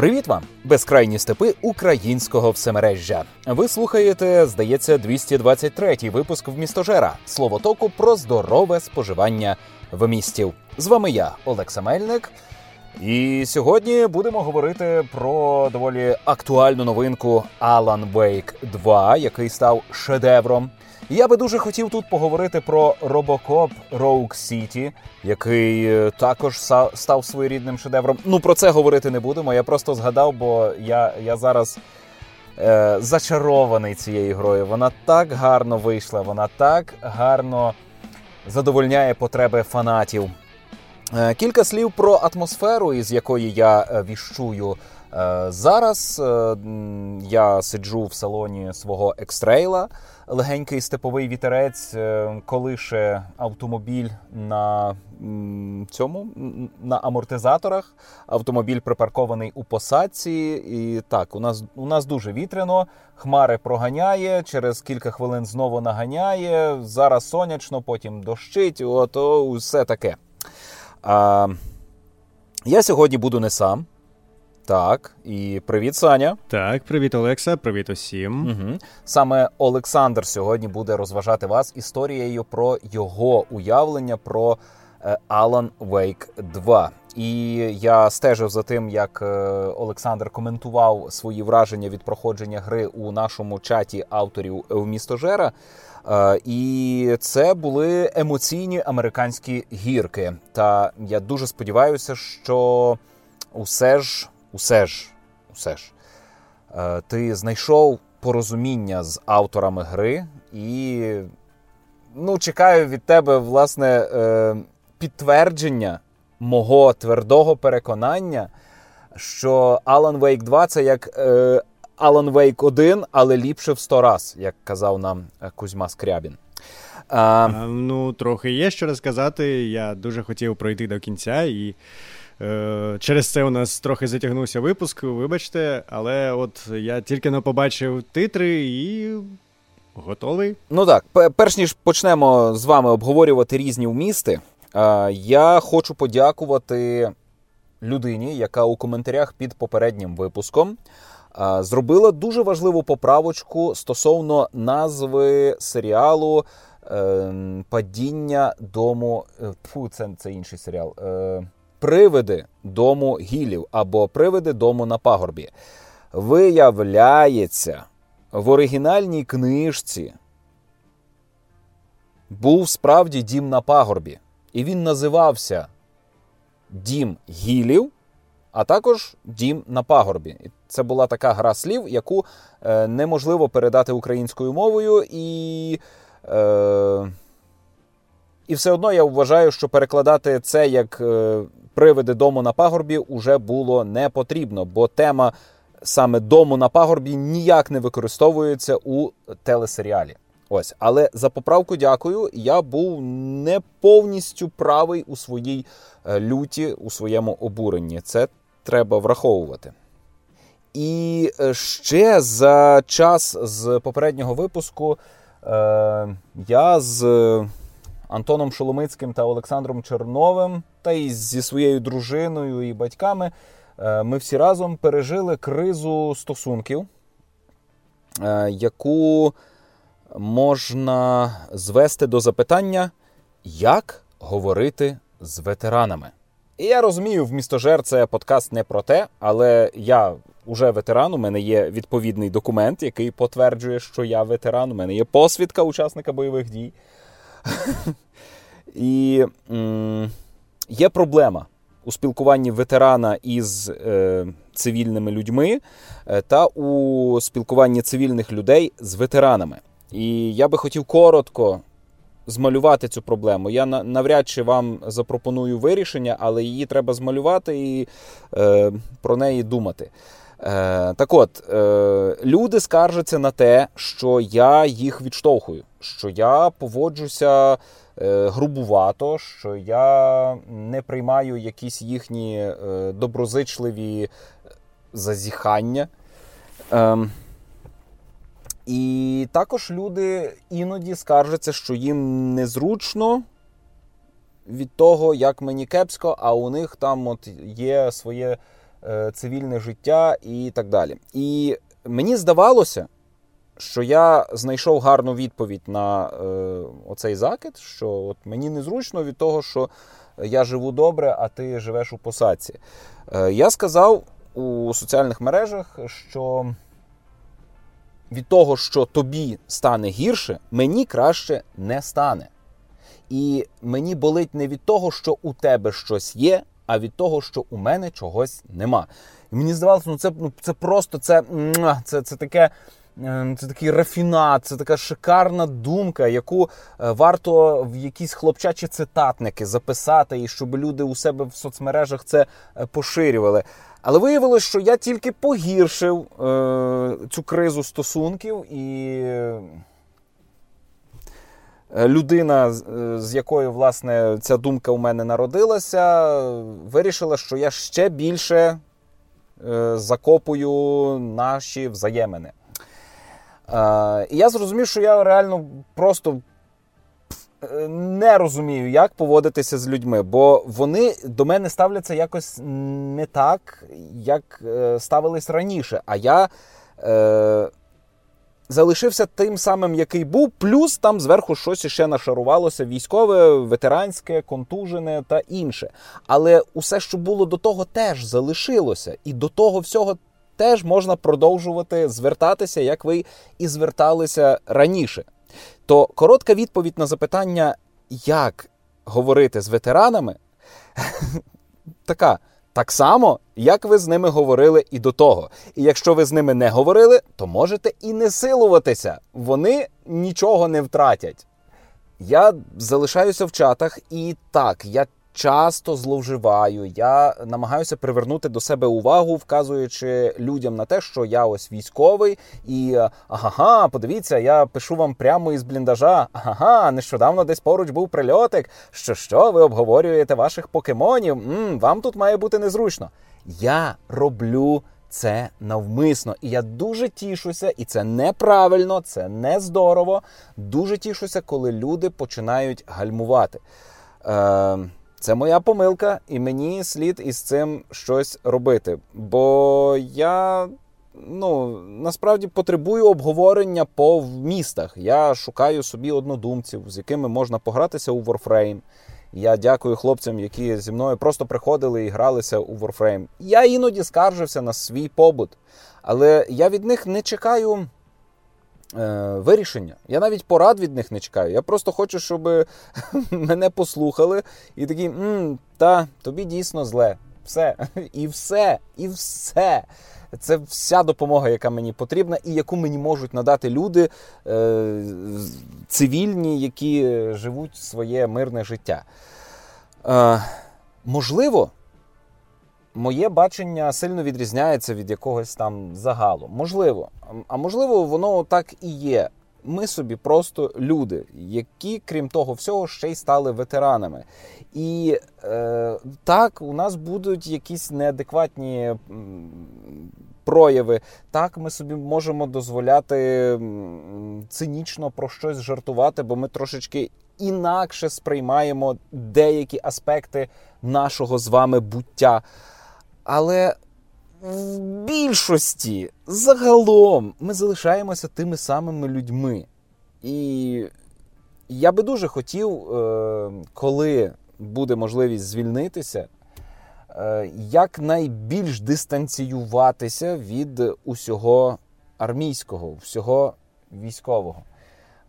Привіт вам, безкрайні степи українського всемережжя. Ви слухаєте, здається, 223-й випуск в містожера словотоку про здорове споживання в містів. З вами я, Олекса Мельник. І сьогодні будемо говорити про доволі актуальну новинку Alan Wake 2, який став шедевром. Я би дуже хотів тут поговорити про Robocop Rogue City, який е, також став своєрідним шедевром. Ну про це говорити не будемо. Я просто згадав, бо я я зараз е, зачарований цією грою. Вона так гарно вийшла, вона так гарно задовольняє потреби фанатів. Е, кілька слів про атмосферу, із якої я віщую. Зараз я сиджу в салоні свого екстрейла, легенький степовий вітерець, колише автомобіль на цьому на амортизаторах. Автомобіль припаркований у посадці. І так, у нас у нас дуже вітряно. Хмари проганяє, через кілька хвилин знову наганяє. Зараз сонячно, потім дощить. Ото все таке. А, Я сьогодні буду не сам. Так, і привіт, Саня. Так, привіт, Олекса, привіт усім. Угу. Саме Олександр сьогодні буде розважати вас історією про його уявлення про е, Alan Wake 2. І я стежив за тим, як е, Олександр коментував свої враження від проходження гри у нашому чаті авторів в містожера. Е, і це були емоційні американські гірки. Та я дуже сподіваюся, що усе ж, усе ж, усе ж, е, ти знайшов порозуміння з авторами гри, і ну, чекаю від тебе, власне, е, підтвердження мого твердого переконання, що Alan Wake 2 це як Alan Wake 1, але ліпше в 100 раз, як казав нам е, Кузьма Скрябін. А, Ну, трохи є що розказати. Я дуже хотів пройти до кінця, і е, через це у нас трохи затягнувся випуск. Вибачте, але от я тільки не побачив титри і. Готовий? Ну так, перш ніж почнемо з вами обговорювати різні вмісти, я хочу подякувати людині, яка у коментарях під попереднім випуском зробила дуже важливу поправочку стосовно назви серіалу ем, Падіння дому. Е, фу, це, це інший серіал. Привиди дому гілів або Привиди дому на пагорбі. Виявляється, в оригінальній книжці був справді дім на пагорбі. І він називався Дім Гілів, а також Дім на пагорбі. Це була така гра слів, яку е, неможливо передати українською мовою, і е, і все одно я вважаю, що перекладати це як е, привиди дому на пагорбі уже було не потрібно, бо тема саме дому на пагорбі ніяк не використовується у телесеріалі. Ось, але за поправку дякую. Я був не повністю правий у своїй е, люті, у своєму обуренні. Це треба враховувати. І е, ще за час з попереднього випуску е, я з Антоном Шоломицьким та Олександром Черновим, та й зі своєю дружиною і батьками, е, ми всі разом пережили кризу стосунків, е, яку можна звести до запитання, як говорити з ветеранами. І я розумію, в містожер це подкаст не про те, але я уже ветеран. У мене є відповідний документ, який потверджує, що я ветеран. У мене є посвідка учасника бойових дій. І є проблема у спілкуванні ветерана із е, цивільними людьми е, та у спілкуванні цивільних людей з ветеранами. І я би хотів коротко змалювати цю проблему. Я навряд чи вам запропоную вирішення, але її треба змалювати і е, про неї думати. Е, Так от, е, люди скаржаться на те, що я їх відштовхую, що я поводжуся е, грубувато, що я не приймаю якісь їхні доброзичливі зазіхання. Е, і також люди іноді скаржаться, що їм незручно від того, як мені кепсько, а у них там от є своє цивільне життя і так далі. І мені здавалося, що я знайшов гарну відповідь на е, оцей закид, що от мені незручно від того, що я живу добре, а ти живеш у посадці. Е, я сказав у соціальних мережах, що від того, що тобі стане гірше, мені краще не стане. І мені болить не від того, що у тебе щось є, а від того, що у мене чогось нема. І мені здавалося, ну це ну, це просто це, це, це таке. Е, це такий рафінат, це така шикарна думка, яку е, варто в якісь хлопчачі цитатники записати, і щоб люди у себе в соцмережах це е, поширювали. Але виявилось, що я тільки погіршив е, цю кризу стосунків, і людина, з якою власне ця думка у мене народилася, вирішила, що я ще більше е, закопую наші взаємини. Е, і я зрозумів, що я реально просто е, не розумію, як поводитися з людьми, бо вони до мене ставляться якось не так, як е, ставились раніше. А я е, залишився тим самим, який був, плюс там зверху щось іще нашарувалося: військове, ветеранське, контужене та інше. Але усе, що було до того, теж залишилося. І до того всього теж можна продовжувати звертатися, як ви і зверталися раніше. То коротка відповідь на запитання, як говорити з ветеранами, така. Так само, як ви з ними говорили і до того. І якщо ви з ними не говорили, то можете і не силуватися. Вони нічого не втратять. Я залишаюся в чатах, і так, я часто зловживаю. Я намагаюся привернути до себе увагу, вказуючи людям на те, що я ось військовий, і ага, подивіться, я пишу вам прямо із бліндажа. Ага, нещодавно десь поруч був прильотик. Що що, ви обговорюєте ваших покемонів? М-м, Вам тут має бути незручно. Я роблю. Це навмисно. І я дуже тішуся, і це неправильно, це не здорово. Дуже тішуся, коли люди починають гальмувати. Е, це моя помилка, і мені слід із цим щось робити. Бо я ну, насправді потребую обговорення по містах. Я шукаю собі однодумців, з якими можна погратися у Warframe. Я дякую хлопцям, які зі мною просто приходили і гралися у Warframe. Я іноді скаржився на свій побут, але я від них не чекаю. Е, вирішення. Я навіть порад від них не чекаю. Я просто хочу, щоб мене послухали і такі, М, та, тобі дійсно зле. Все. І все, і все. Це вся допомога, яка мені потрібна, і яку мені можуть надати люди е, цивільні, які живуть своє мирне життя. Е, Можливо, моє бачення сильно відрізняється від якогось там загалу. Можливо, а можливо, воно так і є. Ми собі просто люди, які, крім того всього, ще й стали ветеранами. І е, так, у нас будуть якісь неадекватні прояви. Так, ми собі можемо дозволяти цинічно про щось жартувати, бо ми трошечки інакше сприймаємо деякі аспекти нашого з вами буття. Але в більшості загалом ми залишаємося тими самими людьми. І я би дуже хотів, е, коли буде можливість звільнитися, е, якнайбільш дистанціюватися від усього армійського, всього військового.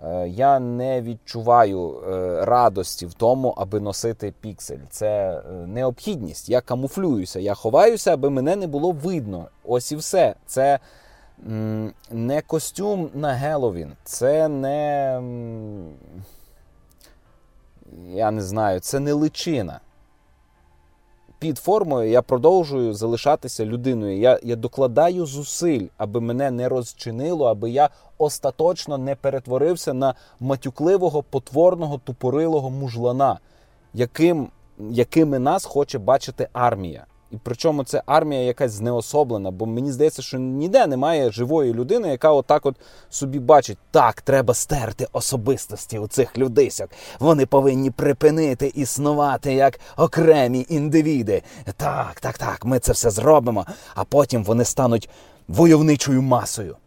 Е, я не відчуваю е, радості в тому, аби носити піксель. Це е, необхідність. Я камуфлююся, я ховаюся, аби мене не було видно. Ось і все. Це не костюм на Геловін, це не. Я не знаю, це не личина під формою я продовжую залишатися людиною. Я я докладаю зусиль, аби мене не розчинило, аби я остаточно не перетворився на матюкливого, потворного, тупорилого мужлана, яким, якими нас хоче бачити армія. І причому це армія якась знеособлена, бо мені здається, що ніде немає живої людини, яка отак от собі бачить, так, треба стерти особистості у цих людисок. Вони повинні припинити існувати як окремі індивіди. Так, так, так, ми це все зробимо, а потім вони стануть войовничою масою.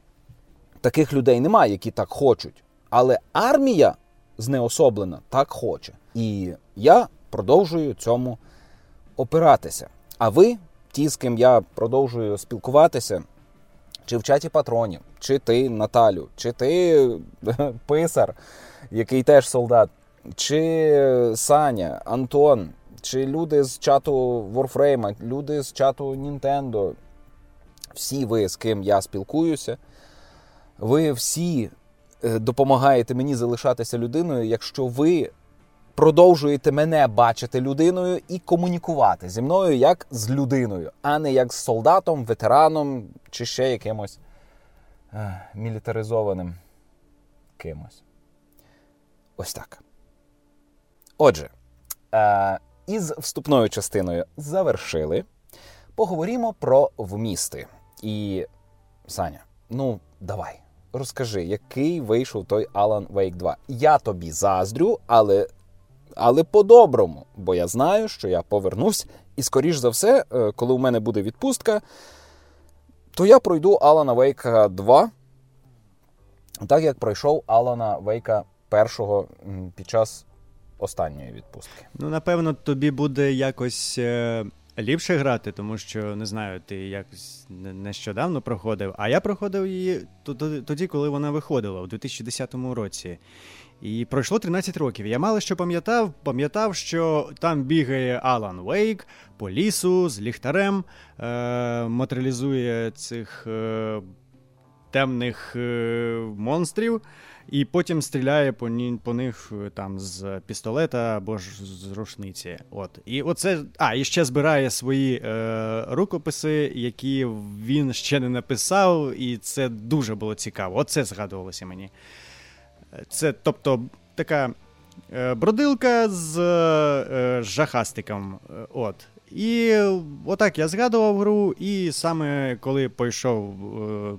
Таких людей немає, які так хочуть. Але армія знеособлена так хоче. І я продовжую цьому опиратися. А ви, ті, з ким я продовжую спілкуватися, чи в чаті патронів, чи ти, Наталю, чи ти писар, який теж солдат, чи Саня, Антон, чи люди з чату Warframe, люди з чату Nintendo, всі ви, з ким я спілкуюся, ви всі е, допомагаєте мені залишатися людиною, якщо ви продовжуєте мене бачити людиною і комунікувати зі мною як з людиною, а не як з солдатом, ветераном чи ще якимось е, мілітаризованим кимось. Ось так. Отже, е, із вступною частиною завершили. Поговоримо про вмісти. І, Саня, ну, давай, розкажи, який вийшов той Alan Wake 2. Я тобі заздрю, але але по-доброму, бо я знаю, що я повернусь, і, скоріш за все, е, коли у мене буде відпустка, то я пройду Алана Вейка 2, так як пройшов Алана Вейка першого під час останньої відпустки. Ну, напевно, тобі буде якось. Е, ліпше грати, тому що не знаю, ти якось нещодавно проходив. А я проходив її тоді, коли вона виходила у 2010 році. І пройшло 13 років. Я мало що пам'ятав, пам'ятав, що там бігає Алан Вейк по лісу з ліхтарем, е- матеріалізує цих е- темних е- монстрів, і потім стріляє по ні, по них е, там з пістолета або ж з рушниці. От. І оце, а, і ще збирає свої е- рукописи, які він ще не написав, і це дуже було цікаво. Оце згадувалося мені. Це тобто така е, бродилка з е, жахастиком. Е, от. І отак я згадував гру, і саме коли пойшов е,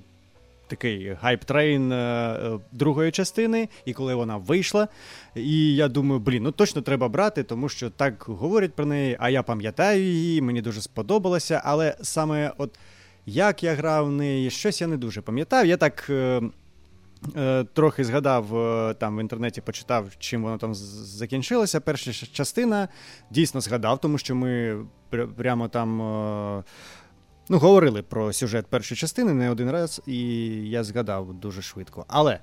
такий hype train е, другої частини, і коли вона вийшла, і я думаю, блін, ну точно треба брати, тому що так говорять про неї, а я пам'ятаю її, мені дуже сподобалося, але саме от як я грав в неї, щось я не дуже пам'ятав. Я так. Е, трохи згадав е, там в інтернеті, почитав, чим воно там закінчилося. Перша частина дійсно згадав, тому що ми прямо там е, ну, говорили про сюжет першої частини не один раз, і я згадав дуже швидко. Але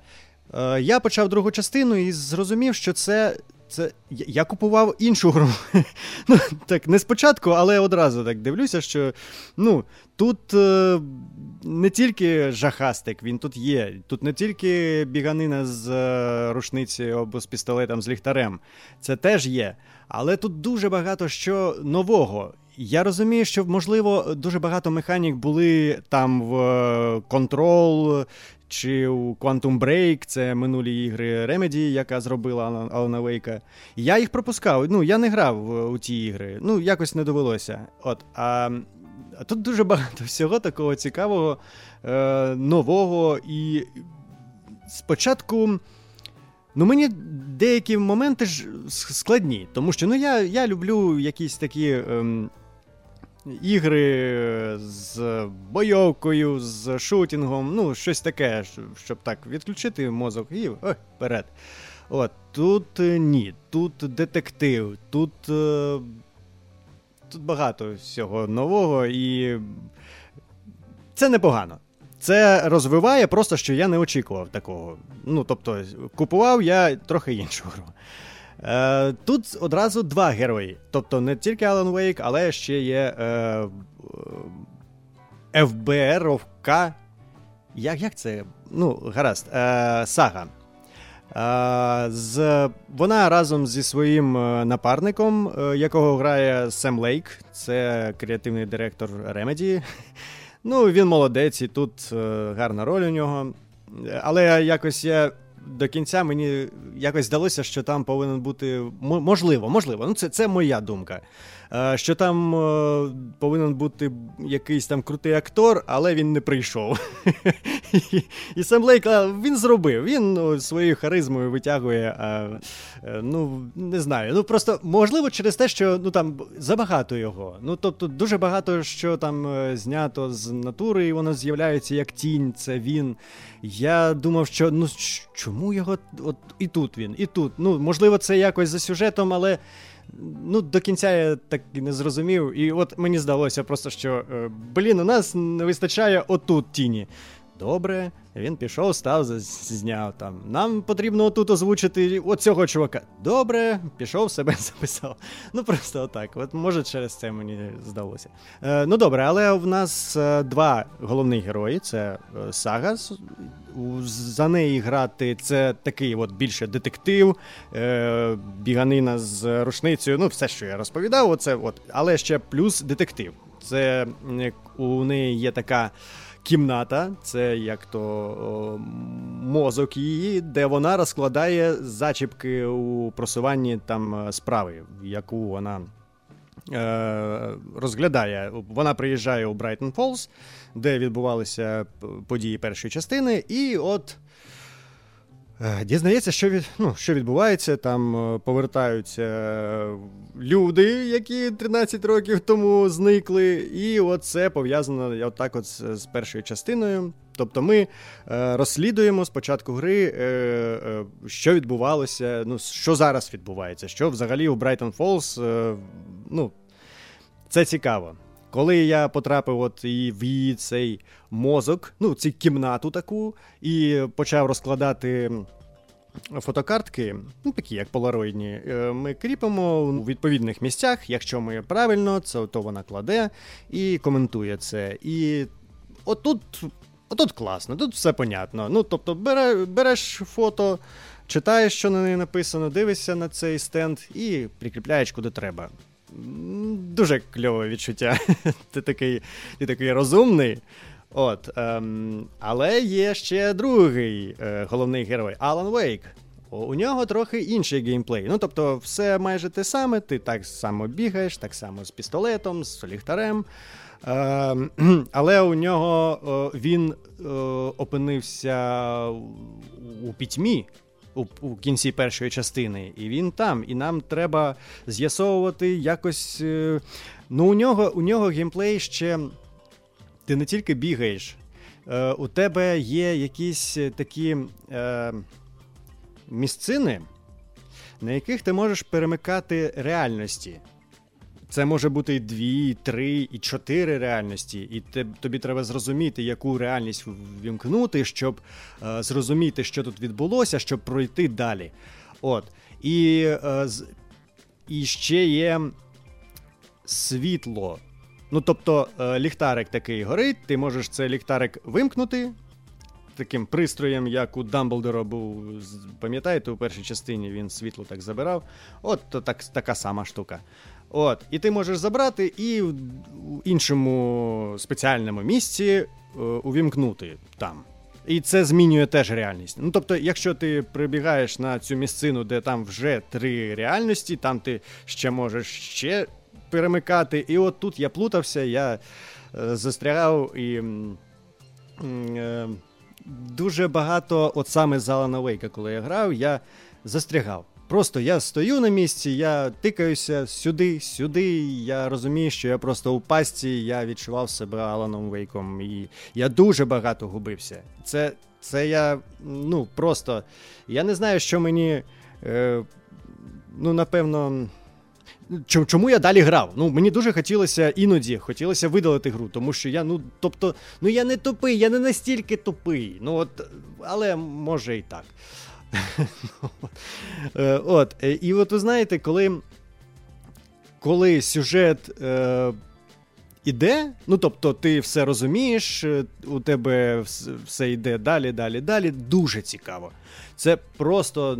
я почав другу частину і зрозумів, що це це я купував іншу гру. ну, Так, не спочатку, але одразу так дивлюся, що ну, тут е, не тільки жахастик, він тут є. Тут не тільки біганина з е, рушниці або з пістолетом з ліхтарем. Це теж є. Але тут дуже багато що нового. Я розумію, що можливо дуже багато механік були там в Control чи у Quantum Break, це минулі ігри Remedy, яка зробила Алана Вейка. Я їх пропускав. Ну, я не грав у ті ігри. Ну, якось не довелося. От, а, а тут дуже багато всього такого цікавого, е, нового. І спочатку. Ну, мені деякі моменти ж складні, тому що ну, я я люблю якісь такі ем, ігри з бойовкою, з шутінгом, ну, щось таке, щоб так відключити мозок і ой, вперед. От, Тут е, ні, тут детектив, тут е, тут багато всього нового, і це непогано. Це розвиває, просто що я не очікував такого. Ну, тобто, купував я трохи іншу гру. Е, Тут одразу два герої. Тобто не тільки Алан Вейк, але ще є е, ФБР ОВК. Як як це? Ну, гаразд. Е, Сага. Е, з, Вона разом зі своїм е, напарником, е, якого грає Сем Лейк, це креативний директор Remedy. Ну, він молодець, і тут е, гарна роль у нього. Але якось я до кінця мені якось здалося, що там повинен бути можливо, можливо, ну це це моя думка. Е, що там е, повинен бути якийсь там крутий актор, але він не прийшов. І Сем Лейк він зробив. Він ну, своєю харизмою витягує. Е, Ну, не знаю. Ну просто можливо через те, що ну там забагато його. Ну тобто, дуже багато що там знято з натури, і воно з'являється як тінь. Це він. Я думав, що ну чому його от і тут він, і тут. Ну можливо, це якось за сюжетом, але. Ну, до кінця я так і не зрозумів. І от мені здалося просто, що е, блін, у нас не вистачає отут тіні. Добре, він пішов, став, зняв там. Нам потрібно отут озвучити оцього чувака. Добре, пішов, себе записав. Ну просто отак. От може через це мені здалося. Е, Ну добре, але в нас е, два головні герої: це е, Сага. За неї грати це такий от більше детектив, е, біганина з рушницею. Ну, все, що я розповідав, оце от, але ще плюс детектив. Це у неї є така кімната, це як то мозок її, де вона розкладає зачіпки у просуванні там е, справи, яку вона е, розглядає. Вона приїжджає у Брайтон Фолз, де відбувалися події першої частини, і от. Е, дізнається, що від, ну, що відбувається. Там е, повертаються люди, які 13 років тому зникли. І от це пов'язано отак от з, першою частиною. Тобто ми е, розслідуємо спочатку гри, е, е, що відбувалося, ну, що зараз відбувається, що взагалі у Брайтон Фолз. Е, ну, це цікаво. Коли я потрапив от і в її цей мозок, ну, цю кімнату таку, і почав розкладати. Фотокартки, ну такі як полароїдні, е, ми кріпимо у відповідних місцях. Якщо ми правильно, це то вона кладе і коментує це. І отут отут класно, тут все понятно. Ну, тобто, бере, береш фото, читаєш, що на неї написано, дивишся на цей стенд і прикріпляєш куди треба. Дуже кльове відчуття. Ти такий ти такий розумний. От, ем, Але є ще другий е, головний герой Алан Вейк. У нього трохи інший геймплей. Ну, тобто, все майже те саме, ти так само бігаєш, так само з пістолетом, з ліхтарем. Е, але у нього е, він опинився у пітьмі у, у кінці першої частини, і він там. І нам треба з'ясовувати якось. Е, ну, у нього у нього геймплей ще. Ти не тільки бігаєш, е, у тебе є якісь такі е, місцини, на яких ти можеш перемикати реальності. Це може бути і дві, і три, і чотири реальності, і тобі треба зрозуміти, яку реальність вімкнути, щоб е, зрозуміти, що тут відбулося, щоб пройти далі. От. І, е, і ще є світло. Ну, тобто, е, ліхтарик такий горить, ти можеш цей ліхтарик вимкнути. Таким пристроєм, як у Дамблдора був, пам'ятаєте, у першій частині він світло так забирав. От так, така сама штука. От, І ти можеш забрати і в іншому спеціальному місці е, увімкнути там. І це змінює теж реальність. Ну тобто, якщо ти прибігаєш на цю місцину, де там вже три реальності, там ти ще можеш ще перемикати. І от тут я плутався, я е, застрягав і. Е, Дуже багато, от саме з Алана Вейка, коли я грав, я застрягав. Просто я стою на місці, я тикаюся сюди, сюди. Я розумію, що я просто у пасті, я відчував себе Аланом Вейком, і я дуже багато губився. Це це я ну просто. Я не знаю, що мені. Е, Ну, напевно. Чому я далі грав? Ну, Мені дуже хотілося іноді хотілося видалити гру, тому що я, ну, тобто, ну я не тупий, я не настільки тупий. Ну, от, Але може і так. Е, от, е, І от ви знаєте, коли коли сюжет е, іде, ну тобто ти все розумієш, е, у тебе все йде далі, далі, далі. Дуже цікаво. Це просто,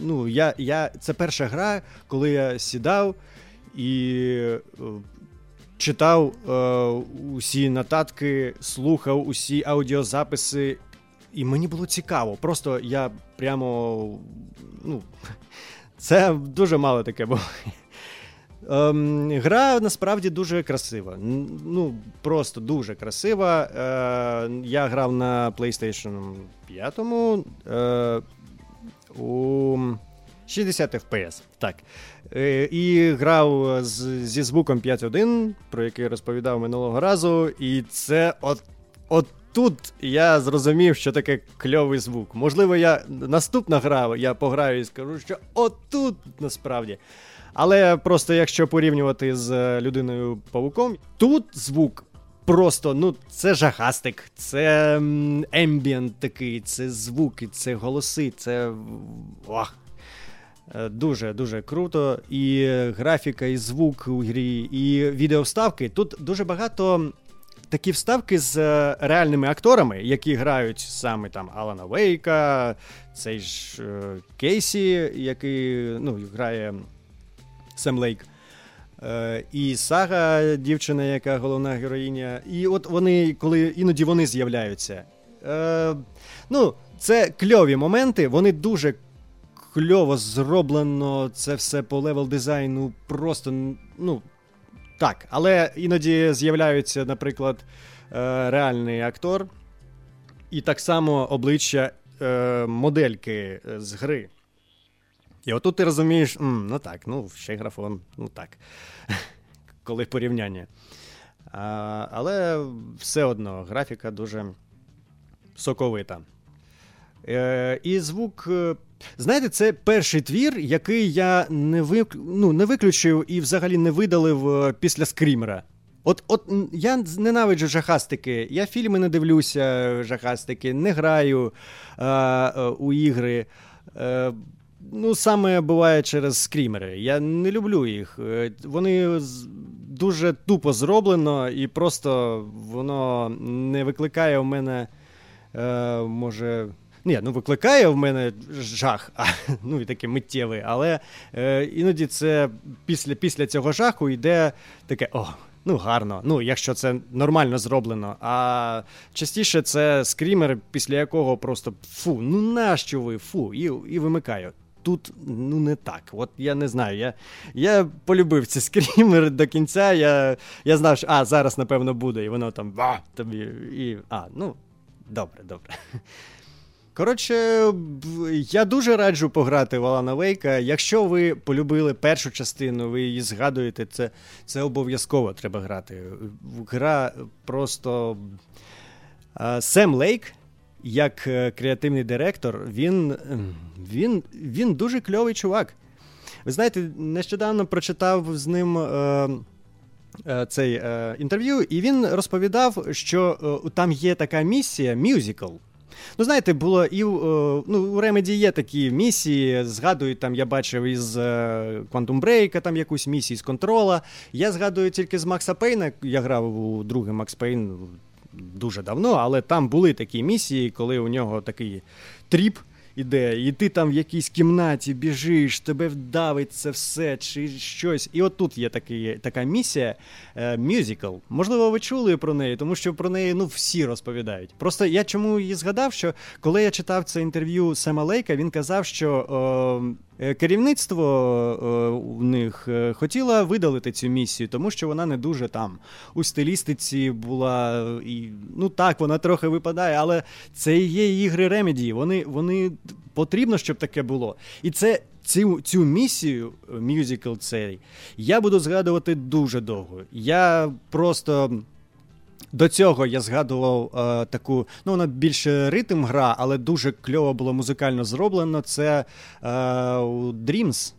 ну, я, я, це перша гра, коли я сідав і. Читав е, усі нотатки, слухав усі аудіозаписи і мені було цікаво. Просто я прямо. ну, Це дуже мало таке було. Ем, Гра насправді дуже красива. Ну, Просто дуже красива. Е, Я грав на PlayStation 5 е, у 60 FPS. Так. Е, І грав з, зі звуком 5.1, про який розповідав минулого разу. І це от, от тут я зрозумів, що таке кльовий звук. Можливо, я наступна гра, я пограю і скажу, що отут насправді. Але просто якщо порівнювати з людиною павуком, тут звук. Просто, ну, це жахастик, це ембієнт такий, це звуки, це голоси, це. Ох. Дуже дуже круто. І графіка, і звук у грі, і відеовставки. Тут дуже багато такі вставки з е, реальними акторами, які грають саме там Алана Вейка, цей ж е, Кейсі, який ну, грає Сем Лейк. Е, і Сага, дівчина, яка головна героїня. І от вони, коли іноді вони з'являються. Ну, це кльові моменти, вони дуже кльово зроблено. Це все по level дизайну. Просто, ну, так. Але іноді з'являються, наприклад, е, реальний актор, і так само обличчя е, модельки з гри. І отут ти розумієш, ну так, ну, ще графон, ну так, коли порівняння. А, Але все одно графіка дуже соковита. Е, І звук. Е, знаєте, це перший твір, який я не вик... ну, не виключив і взагалі не видалив е, після скрімера. От от я ненавиджу жахастики. Я фільми не дивлюся, жахастики, не граю а, у ігри. А, Ну, саме буває через скрімери. Я не люблю їх. Е, вони дуже тупо зроблено, і просто воно не викликає в мене. е, Може. Ні, ну викликає в мене жах, а, ну і такий миттєвий, але е, іноді це після після цього жаху йде таке: о, ну гарно, ну якщо це нормально зроблено. А частіше це скрімер, після якого просто фу, ну нащо ви? Фу, і і вимикаю тут ну не так. От я не знаю. Я я полюбив ці скрімери до кінця. Я я знав, що а, зараз, напевно, буде, і воно там а, тобі. і, А, ну, добре, добре. Коротше, я дуже раджу пограти в Алана Вейка. Якщо ви полюбили першу частину, ви її згадуєте, це це обов'язково треба грати. Гра просто. Сем Лейк як е, креативний директор, він він, він дуже кльовий чувак. Ви знаєте, нещодавно прочитав з ним. Е, е цей е, інтерв'ю, і він розповідав, що е, там є така місія мюзикл. Ну, знаєте, було і е, ну, у Remedy є такі місії. Згадую, там я бачив із Quantum Break, там якусь місію з Control а. Я згадую тільки з Макса Пейна. Я грав у другий Макс Пейн дуже давно, але там були такі місії, коли у нього такий trip іде, і ти там в якійсь кімнаті біжиш, тебе вдавить це все чи щось. І от тут є такий, така місія мюзикл. Можливо, ви чули про неї, тому що про неї ну, всі розповідають. Просто я чому її згадав, що коли я читав це інтерв'ю Сема Лейка, він казав, що. О, Е, керівництво е, у них е, хотіло видалити цю місію, тому що вона не дуже там у стилістиці була. і Ну так, вона трохи випадає, але це і є ігри Remedy, Вони вони потрібно, щоб таке було. І це цю цю місію, мюзикл цей, я буду згадувати дуже довго. Я просто. До цього я згадував е, таку, ну вона більше ритм гра, але дуже кльово було музикально зроблено. Це е, у Dreams.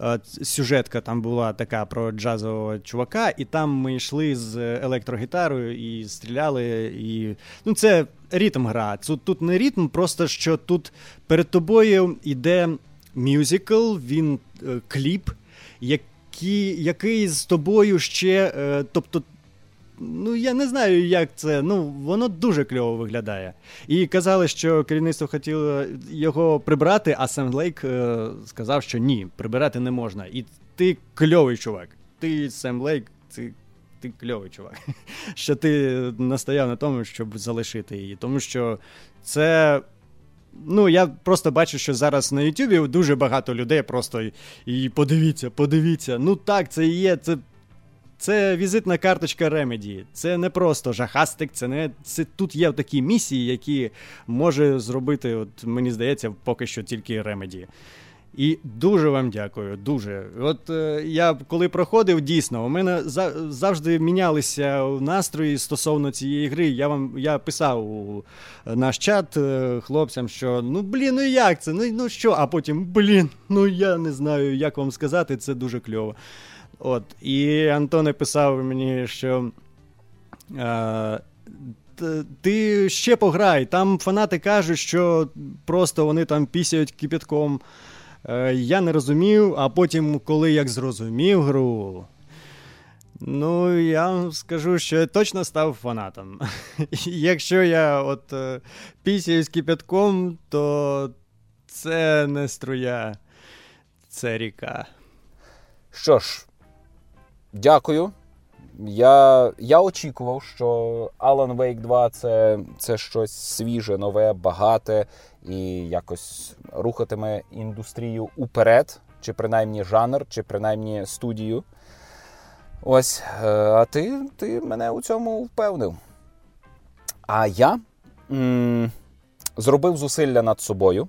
Е, сюжетка там була така про джазового чувака, і там ми йшли з електрогітарою і стріляли. і... Ну, Це ритм гра. Тут, тут не ритм, просто що тут перед тобою йде мюзикл, він е, кліп, який, який з тобою ще. Е, тобто Ну, я не знаю, як це. Ну, воно дуже кльово виглядає. І казали, що керівництво хотіло його прибрати, а Сем Лейк е, сказав, що ні, прибирати не можна. І ти кльовий чувак. Ти Сем Лейк, ти ти кльовий чувак, що ти настояв на тому, щоб залишити її. Тому що це. Ну, я просто бачу, що зараз на Ютубі дуже багато людей просто і подивіться, подивіться. Ну так, це і є. Це це візитна карточка Ремеді. Це не просто жахастик, це не це тут є такі місії, які може зробити, от мені здається, поки що тільки Ремеді. І дуже вам дякую. Дуже. От е, я коли проходив, дійсно, у мене за, завжди мінялися настрої стосовно цієї гри. Я вам я писав у наш чат е, хлопцям, що ну блін, ну як це? Ну ну що? А потім, блін, ну я не знаю, як вам сказати, це дуже кльово. От, І Антоне писав мені, що. Е, ти ще пограй. Там фанати кажуть, що просто вони там пісяють кипятком. Е, я не розумів, а потім, коли як зрозумів гру, ну, я вам скажу, що я точно став фанатом. Якщо я от е, з кипятком, то це не струя, це ріка. Що ж, дякую. Я я очікував, що Alan Wake 2 це це щось свіже, нове, багате і якось рухатиме індустрію уперед, чи принаймні жанр, чи принаймні студію. Ось, е, а ти ти мене у цьому впевнив. А я м- зробив зусилля над собою,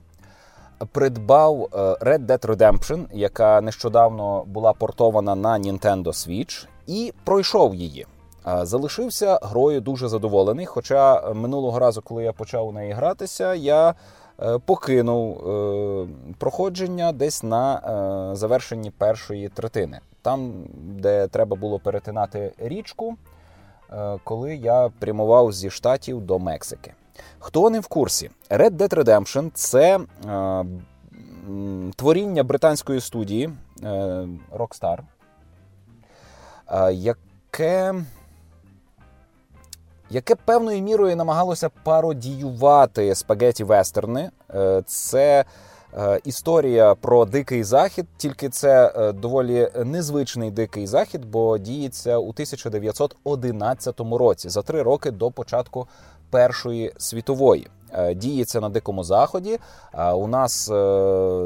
придбав е, Red Dead Redemption, яка нещодавно була портована на Nintendo Switch і пройшов її. Залишився грою дуже задоволений. Хоча минулого разу, коли я почав у неї гратися, я е, покинув е, проходження десь на е, завершенні першої третини, там, де треба було перетинати річку, коли я прямував зі штатів до Мексики. Хто не в курсі, Red Dead Redemption це творіння британської студії Rockstar яке яке певною мірою намагалося пародіювати спагеті вестерни. Е, це е, історія про дикий захід, тільки це е, доволі незвичний дикий захід, бо діється у 1911 році, за три роки до початку Першої світової. Діється на дикому заході. У нас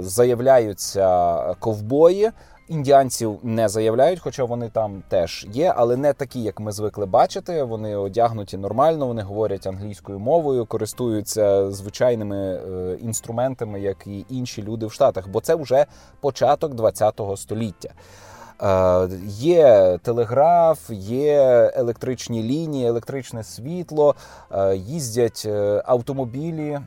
заявляються ковбої. Індіанців не заявляють, хоча вони там теж є, але не такі, як ми звикли бачити. Вони одягнуті нормально, вони говорять англійською мовою, користуються звичайними е, інструментами, як і інші люди в Штатах, бо це вже початок ХХ століття. Е, є телеграф, є електричні лінії, електричне світло, е, їздять е, автомобілі.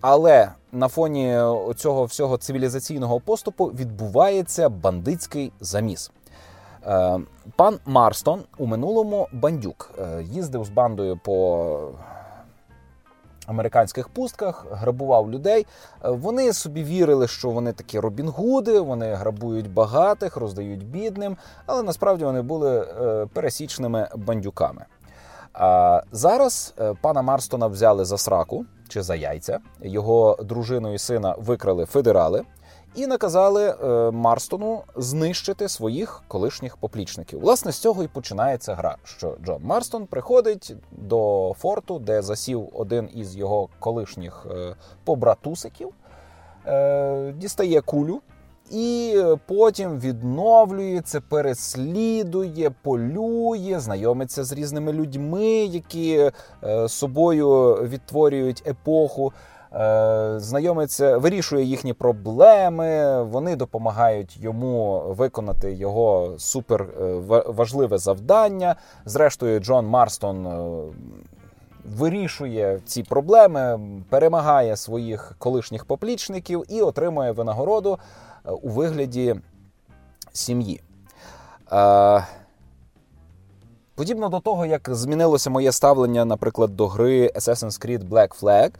Але на фоні цього всього цивілізаційного поступу відбувається бандитський заміс. Пан Марстон у минулому бандюк їздив з бандою по американських пустках, грабував людей. Е, вони собі вірили, що вони такі робінгуди, вони грабують багатих, роздають бідним, але насправді вони були пересічними бандюками. А зараз пана Марстона взяли за сраку чи за яйця. Його дружину і сина викрали федерали і наказали е, Марстону знищити своїх колишніх поплічників. Власне, з цього і починається гра. Що Джон Марстон приходить до форту, де засів один із його колишніх е, побратусиків, е, дістає кулю і потім відновлюється, переслідує, полює, знайомиться з різними людьми, які е, собою відтворюють епоху. Е, знайомиться, вирішує їхні проблеми, вони допомагають йому виконати його супер е, важливе завдання. Зрештою, Джон Марстон вирішує ці проблеми, перемагає своїх колишніх поплічників і отримує винагороду Е, у вигляді сім'ї. Е, подібно до того, як змінилося моє ставлення, наприклад, до гри Assassin's Creed Black Flag,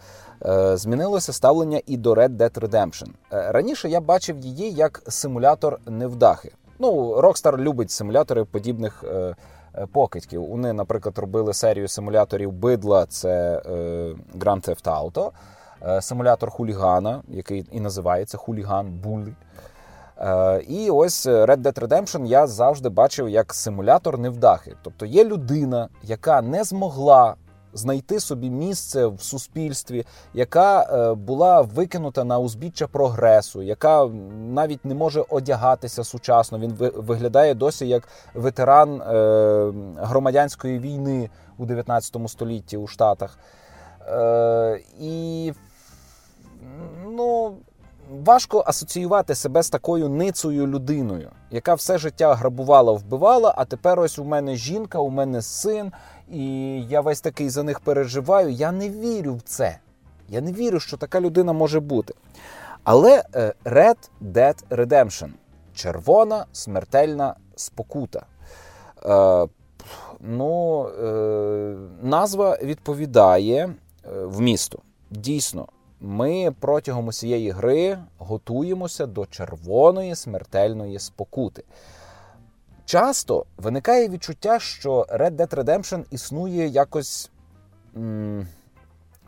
е, змінилося ставлення і до Red Dead Redemption. Раніше я бачив її як симулятор невдахи. Ну, Rockstar любить симулятори подібних покидьків. Вони, наприклад, робили серію симуляторів бидла, це Grand Theft Auto, симулятор хулігана, який і називається Хуліган Буллі. Е, і ось Red Dead Redemption я завжди бачив як симулятор невдахи. Тобто є людина, яка не змогла знайти собі місце в суспільстві, яка е, була викинута на узбіччя прогресу, яка навіть не може одягатися сучасно. Він виглядає досі як ветеран е, громадянської війни у 19 столітті у Штатах. Е, і ну. Важко асоціювати себе з такою ницею людиною, яка все життя грабувала, вбивала. А тепер ось у мене жінка, у мене син, і я весь такий за них переживаю. Я не вірю в це. Я не вірю, що така людина може бути. Але е, Red Dead Redemption червона смертельна спокута. Е, ну, е, Назва відповідає е, в місту. Дійсно, ми протягом усієї гри готуємося до червоної смертельної спокути. Часто виникає відчуття, що Red Dead Redemption існує якось м-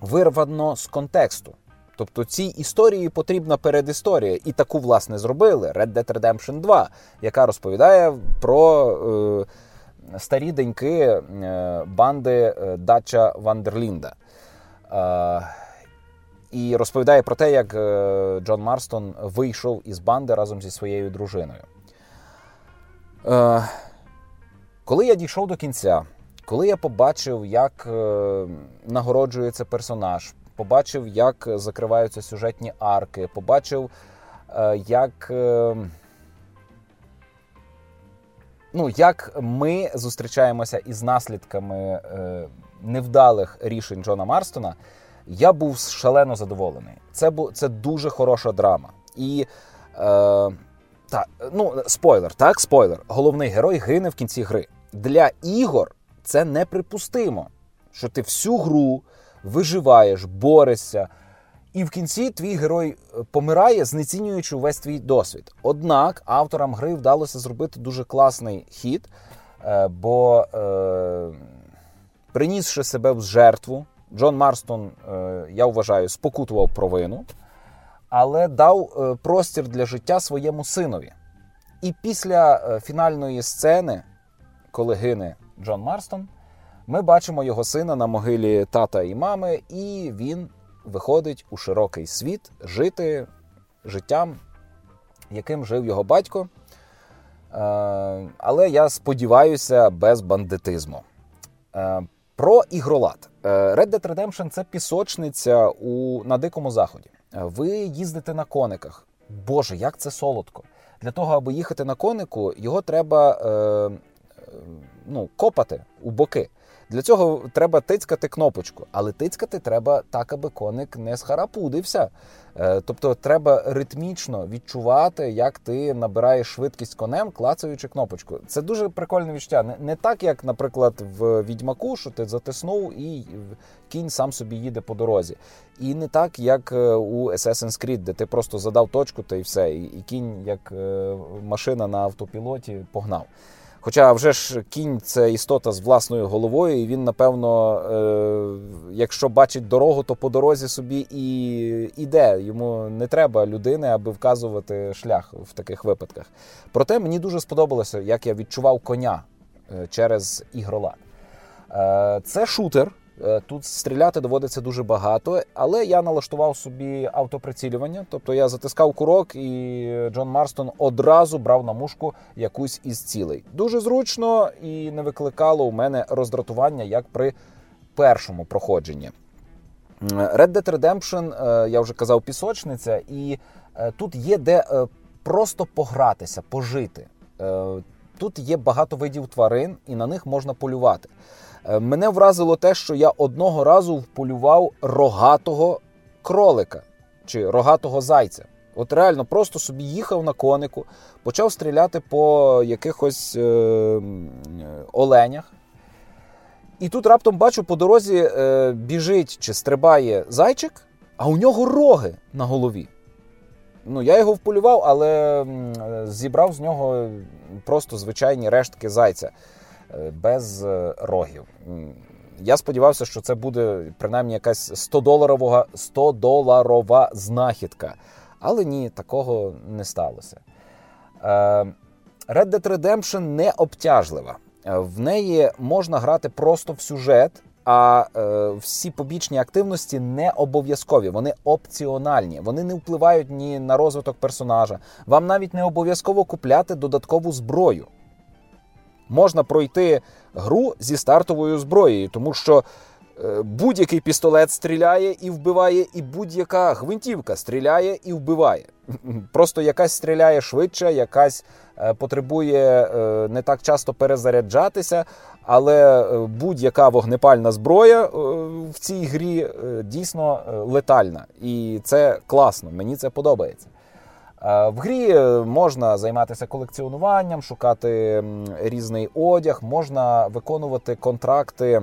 вирвано з контексту. Тобто цій історії потрібна передісторія. І таку, власне, зробили Red Dead Redemption 2, яка розповідає про е, старі деньки е, банди е, Дача Вандерлінда. Е, і розповідає про те, як е, Джон Марстон вийшов із банди разом зі своєю дружиною. Е, коли я дійшов до кінця, коли я побачив, як е, нагороджується персонаж, побачив, як закриваються сюжетні арки, побачив, як. Ну, як ми зустрічаємося із наслідками невдалих рішень Джона Марстона, я був шалено задоволений. Це бу, це дуже хороша драма. І е, та, ну, спойлер, так, спойлер. Головний герой гине в кінці гри. Для ігор це неприпустимо, що ти всю гру виживаєш, борешся. І в кінці твій герой е, помирає, знецінюючи увесь твій досвід. Однак авторам гри вдалося зробити дуже класний хід, е, бо е, принісши себе в жертву, Джон Марстон, е, я вважаю, спокутував провину, але дав е, простір для життя своєму синові. І після е, фінальної сцени, коли гине Джон Марстон, ми бачимо його сина на могилі тата і мами, і він виходить у широкий світ жити життям, яким жив його батько. Але я сподіваюся, без бандитизму. Про ігролад. Е, Red Dead Redemption – це пісочниця у, на Дикому Заході. Е, ви їздите на кониках. Боже, як це солодко. Для того, аби їхати на конику, його треба е, е ну, копати у боки. Для цього треба тицькати кнопочку, але тицькати треба так, аби коник не схарапудився. Е, тобто треба ритмічно відчувати, як ти набираєш швидкість конем, клацаючи кнопочку. Це дуже прикольне відчуття. Не, так, як, наприклад, в відьмаку, що ти затиснув і кінь сам собі їде по дорозі. І не так, як е, у Assassin's Creed, де ти просто задав точку та й все, і кінь, як е, машина на автопілоті, погнав. Хоча вже ж кінь це істота з власною головою, і він, напевно, е, якщо бачить дорогу, то по дорозі собі і іде. Йому не треба людини, аби вказувати шлях в таких випадках. Проте мені дуже сподобалося, як я відчував коня е, через ігрола. Е, це шутер. Е, тут стріляти доводиться дуже багато, але я налаштував собі автоприцілювання. Тобто я затискав курок, і Джон Марстон одразу брав на мушку якусь із цілей. Дуже зручно і не викликало у мене роздратування як при першому проходженні. Red Dead Redemption, е, я вже казав, пісочниця, і е, тут є де просто погратися, пожити. Тут є багато видів тварин, і на них можна полювати. Е, мене вразило те, що я одного разу вполював рогатого кролика чи рогатого зайця. От реально просто собі їхав на конику, почав стріляти по якихось е, оленях. І тут раптом бачу, по дорозі е, біжить чи стрибає зайчик, а у нього роги на голові. Ну, Я його вполював, але зібрав з нього просто звичайні рештки зайця. Е, без е, рогів. Я сподівався, що це буде принаймні якась 100-доларова 100 доларова знахідка. Але ні, такого не сталося. Red Dead Redemption не обтяжлива. В неї можна грати просто в сюжет, а е, всі побічні активності не обов'язкові, вони опціональні, вони не впливають ні на розвиток персонажа. Вам навіть не обов'язково купляти додаткову зброю. Можна пройти гру зі стартовою зброєю, тому що е, будь-який пістолет стріляє і вбиває, і будь-яка гвинтівка стріляє і вбиває. Просто якась стріляє швидше, якась е, потребує е, не так часто перезаряджатися, але будь-яка вогнепальна зброя в цій грі дійсно летальна. І це класно, мені це подобається. В грі можна займатися колекціонуванням, шукати різний одяг, можна виконувати контракти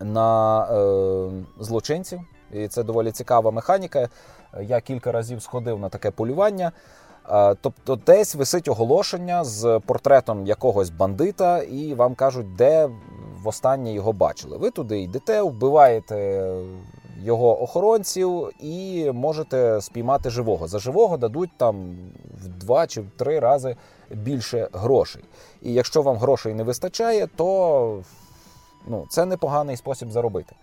на е, злочинців. І це доволі цікава механіка. Я кілька разів сходив на таке полювання. Тобто, десь висить оголошення з портретом якогось бандита, і вам кажуть, де востаннє його бачили. Ви туди йдете, вбиваєте його охоронців і можете спіймати живого. За живого дадуть там в два чи в три рази більше грошей. І якщо вам грошей не вистачає, то ну, це непоганий спосіб заробити.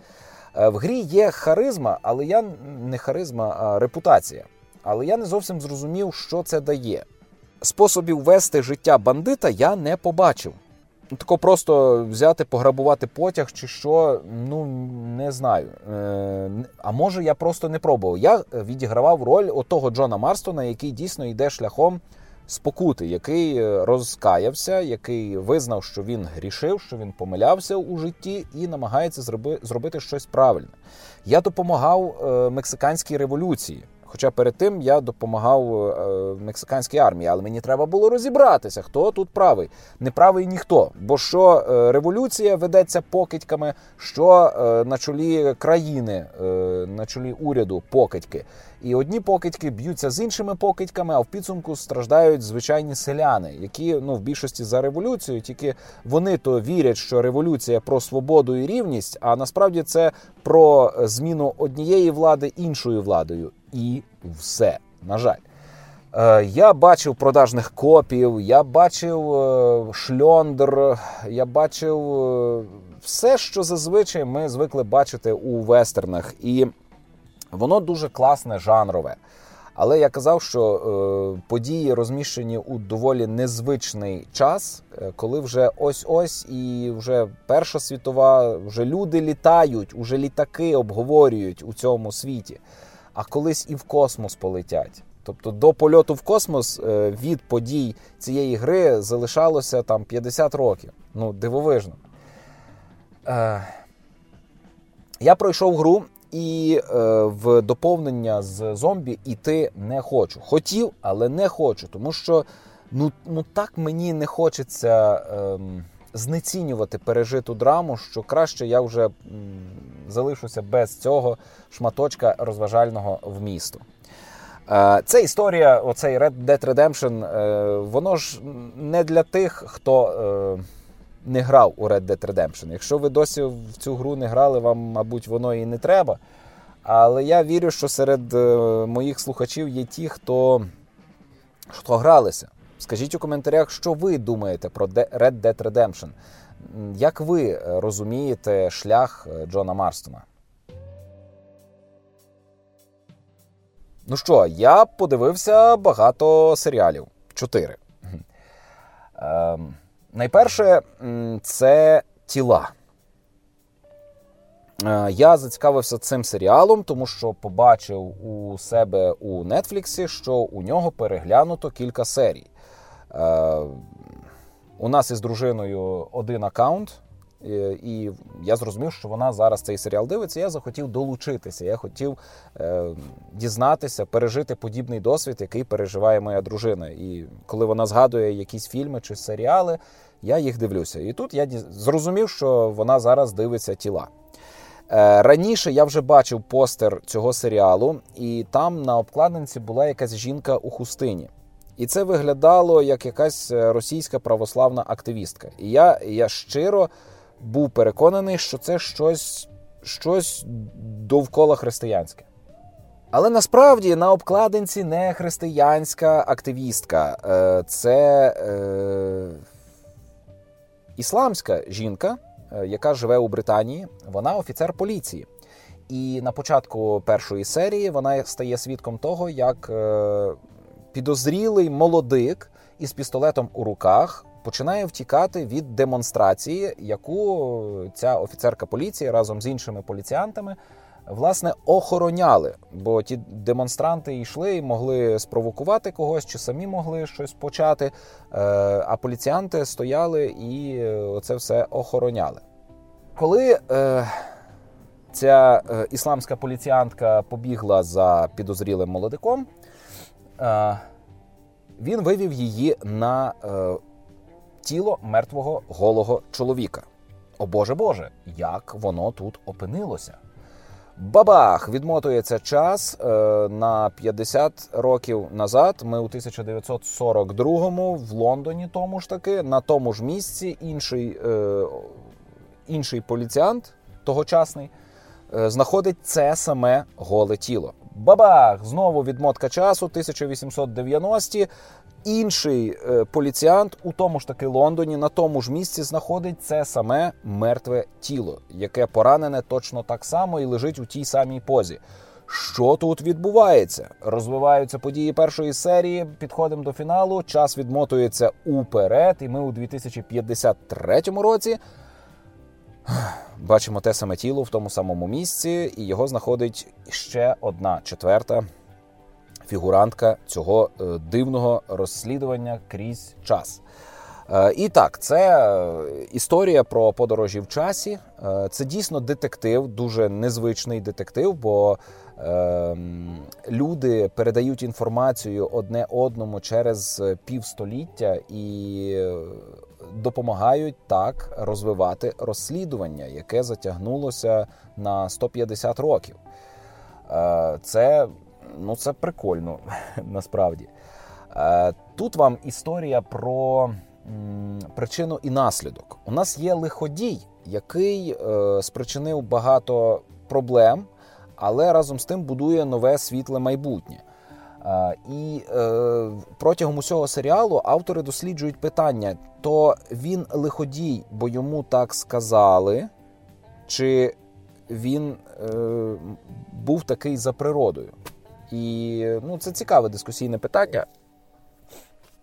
Е, в грі є харизма, але я не харизма, а репутація. Але я не зовсім зрозумів, що це дає. Способів вести життя бандита я не побачив. Тако просто взяти, пограбувати потяг чи що, ну не знаю. Е, а може я просто не пробував. Я відігравав роль отого Джона Марстона, який дійсно йде шляхом спокути, який е, розкаявся, який визнав, що він грішив, що він помилявся у житті і намагається зробити щось правильне. Я допомагав е, мексиканській революції. Хоча перед тим я допомагав е, мексиканській армії, але мені треба було розібратися, хто тут правий. Не правий ніхто. Бо що е, революція ведеться покидьками, що е, на чолі країни, на чолі уряду покидьки. І одні покидьки б'ються з іншими покидьками, а в підсумку страждають звичайні селяни, які ну в більшості за революцію, тільки вони то вірять, що революція про свободу і рівність, а насправді це про зміну однієї влади іншою владою. І все. На жаль. Е, я бачив продажних копів, я бачив е, шльондр, я бачив е, все, що зазвичай ми звикли бачити у вестернах. І Воно дуже класне, жанрове. Але я казав, що е, події розміщені у доволі незвичний час, е, коли вже ось-ось і вже Перша світова, вже люди літають, уже літаки обговорюють у цьому світі, а колись і в космос полетять. Тобто до польоту в космос е, від подій цієї гри залишалося там 50 років. Ну, дивовижно. Я пройшов гру і е, в доповнення з зомбі іти не хочу. Хотів, але не хочу, тому що ну ну так мені не хочеться е, знецінювати пережиту драму, що краще я вже м, залишуся без цього шматочка розважального вмісту. Е, це історія, оцей Red Dead Redemption, е, воно ж не для тих, хто. Е, не грав у Red Dead Redemption. Якщо ви досі в цю гру не грали, вам, мабуть, воно і не треба. Але я вірю, що серед е, моїх слухачів є ті, хто, хто гралися. Скажіть у коментарях, що ви думаєте про Red Dead Redemption. Як ви розумієте шлях е, Джона Марстона? Ну що, я подивився багато серіалів. Чотири. Ем, Найперше, це тіла. Е, я зацікавився цим серіалом, тому що побачив у себе у Нетфліксі, що у нього переглянуто кілька серій. Е, у нас із дружиною один аккаунт, і я зрозумів, що вона зараз цей серіал дивиться. Я захотів долучитися. Я хотів е, дізнатися, пережити подібний досвід, який переживає моя дружина. І коли вона згадує якісь фільми чи серіали, я їх дивлюся. І тут я зрозумів, що вона зараз дивиться тіла. Е, раніше я вже бачив постер цього серіалу, і там на обкладинці була якась жінка у хустині. І це виглядало як якась е, російська православна активістка. І я, я щиро був переконаний, що це щось щось довкола християнське. Але насправді на обкладинці не християнська активістка, е, це е, ісламська жінка, е, яка живе у Британії. Вона офіцер поліції. І на початку першої серії вона стає свідком того, як е, підозрілий молодик із пістолетом у руках починає втікати від демонстрації, яку ця офіцерка поліції разом з іншими поліціянтами власне охороняли. Бо ті демонстранти йшли і могли спровокувати когось, чи самі могли щось почати. Е, а поліціянти стояли і це все охороняли. Коли е, ця е, ісламська поліціянтка побігла за підозрілим молодиком, е, він вивів її на е, тіло мертвого голого чоловіка. О Боже Боже, як воно тут опинилося? Бабах! Відмотується час е, на 50 років назад. Ми у 1942-му в Лондоні, тому ж таки, на тому ж місці інший е, інший поліціант тогочасний е, знаходить це саме голе тіло. Бабах! Знову відмотка часу, 1890-ті. Інший е, поліціант у тому ж таки Лондоні на тому ж місці знаходить це саме мертве тіло, яке поранене точно так само і лежить у тій самій позі. Що тут відбувається? Розвиваються події першої серії. Підходимо до фіналу. Час відмотується уперед, і ми у 2053 році бачимо те саме тіло в тому самому місці, і його знаходить ще одна четверта фігурантка цього е, дивного розслідування крізь час. Е, і так, це е, історія про подорожі в часі. Це дійсно детектив, дуже незвичний детектив, бо е, люди передають інформацію одне одному через півстоліття і допомагають так розвивати розслідування, яке затягнулося на 150 років. Це ну це прикольно насправді. Е, тут вам історія про причину і наслідок. У нас є лиходій, який е, спричинив багато проблем, але разом з тим будує нове світле майбутнє. Е, і протягом усього серіалу автори досліджують питання: то він лиходій, бо йому так сказали, чи він був такий за природою. І ну, це цікаве дискусійне питання,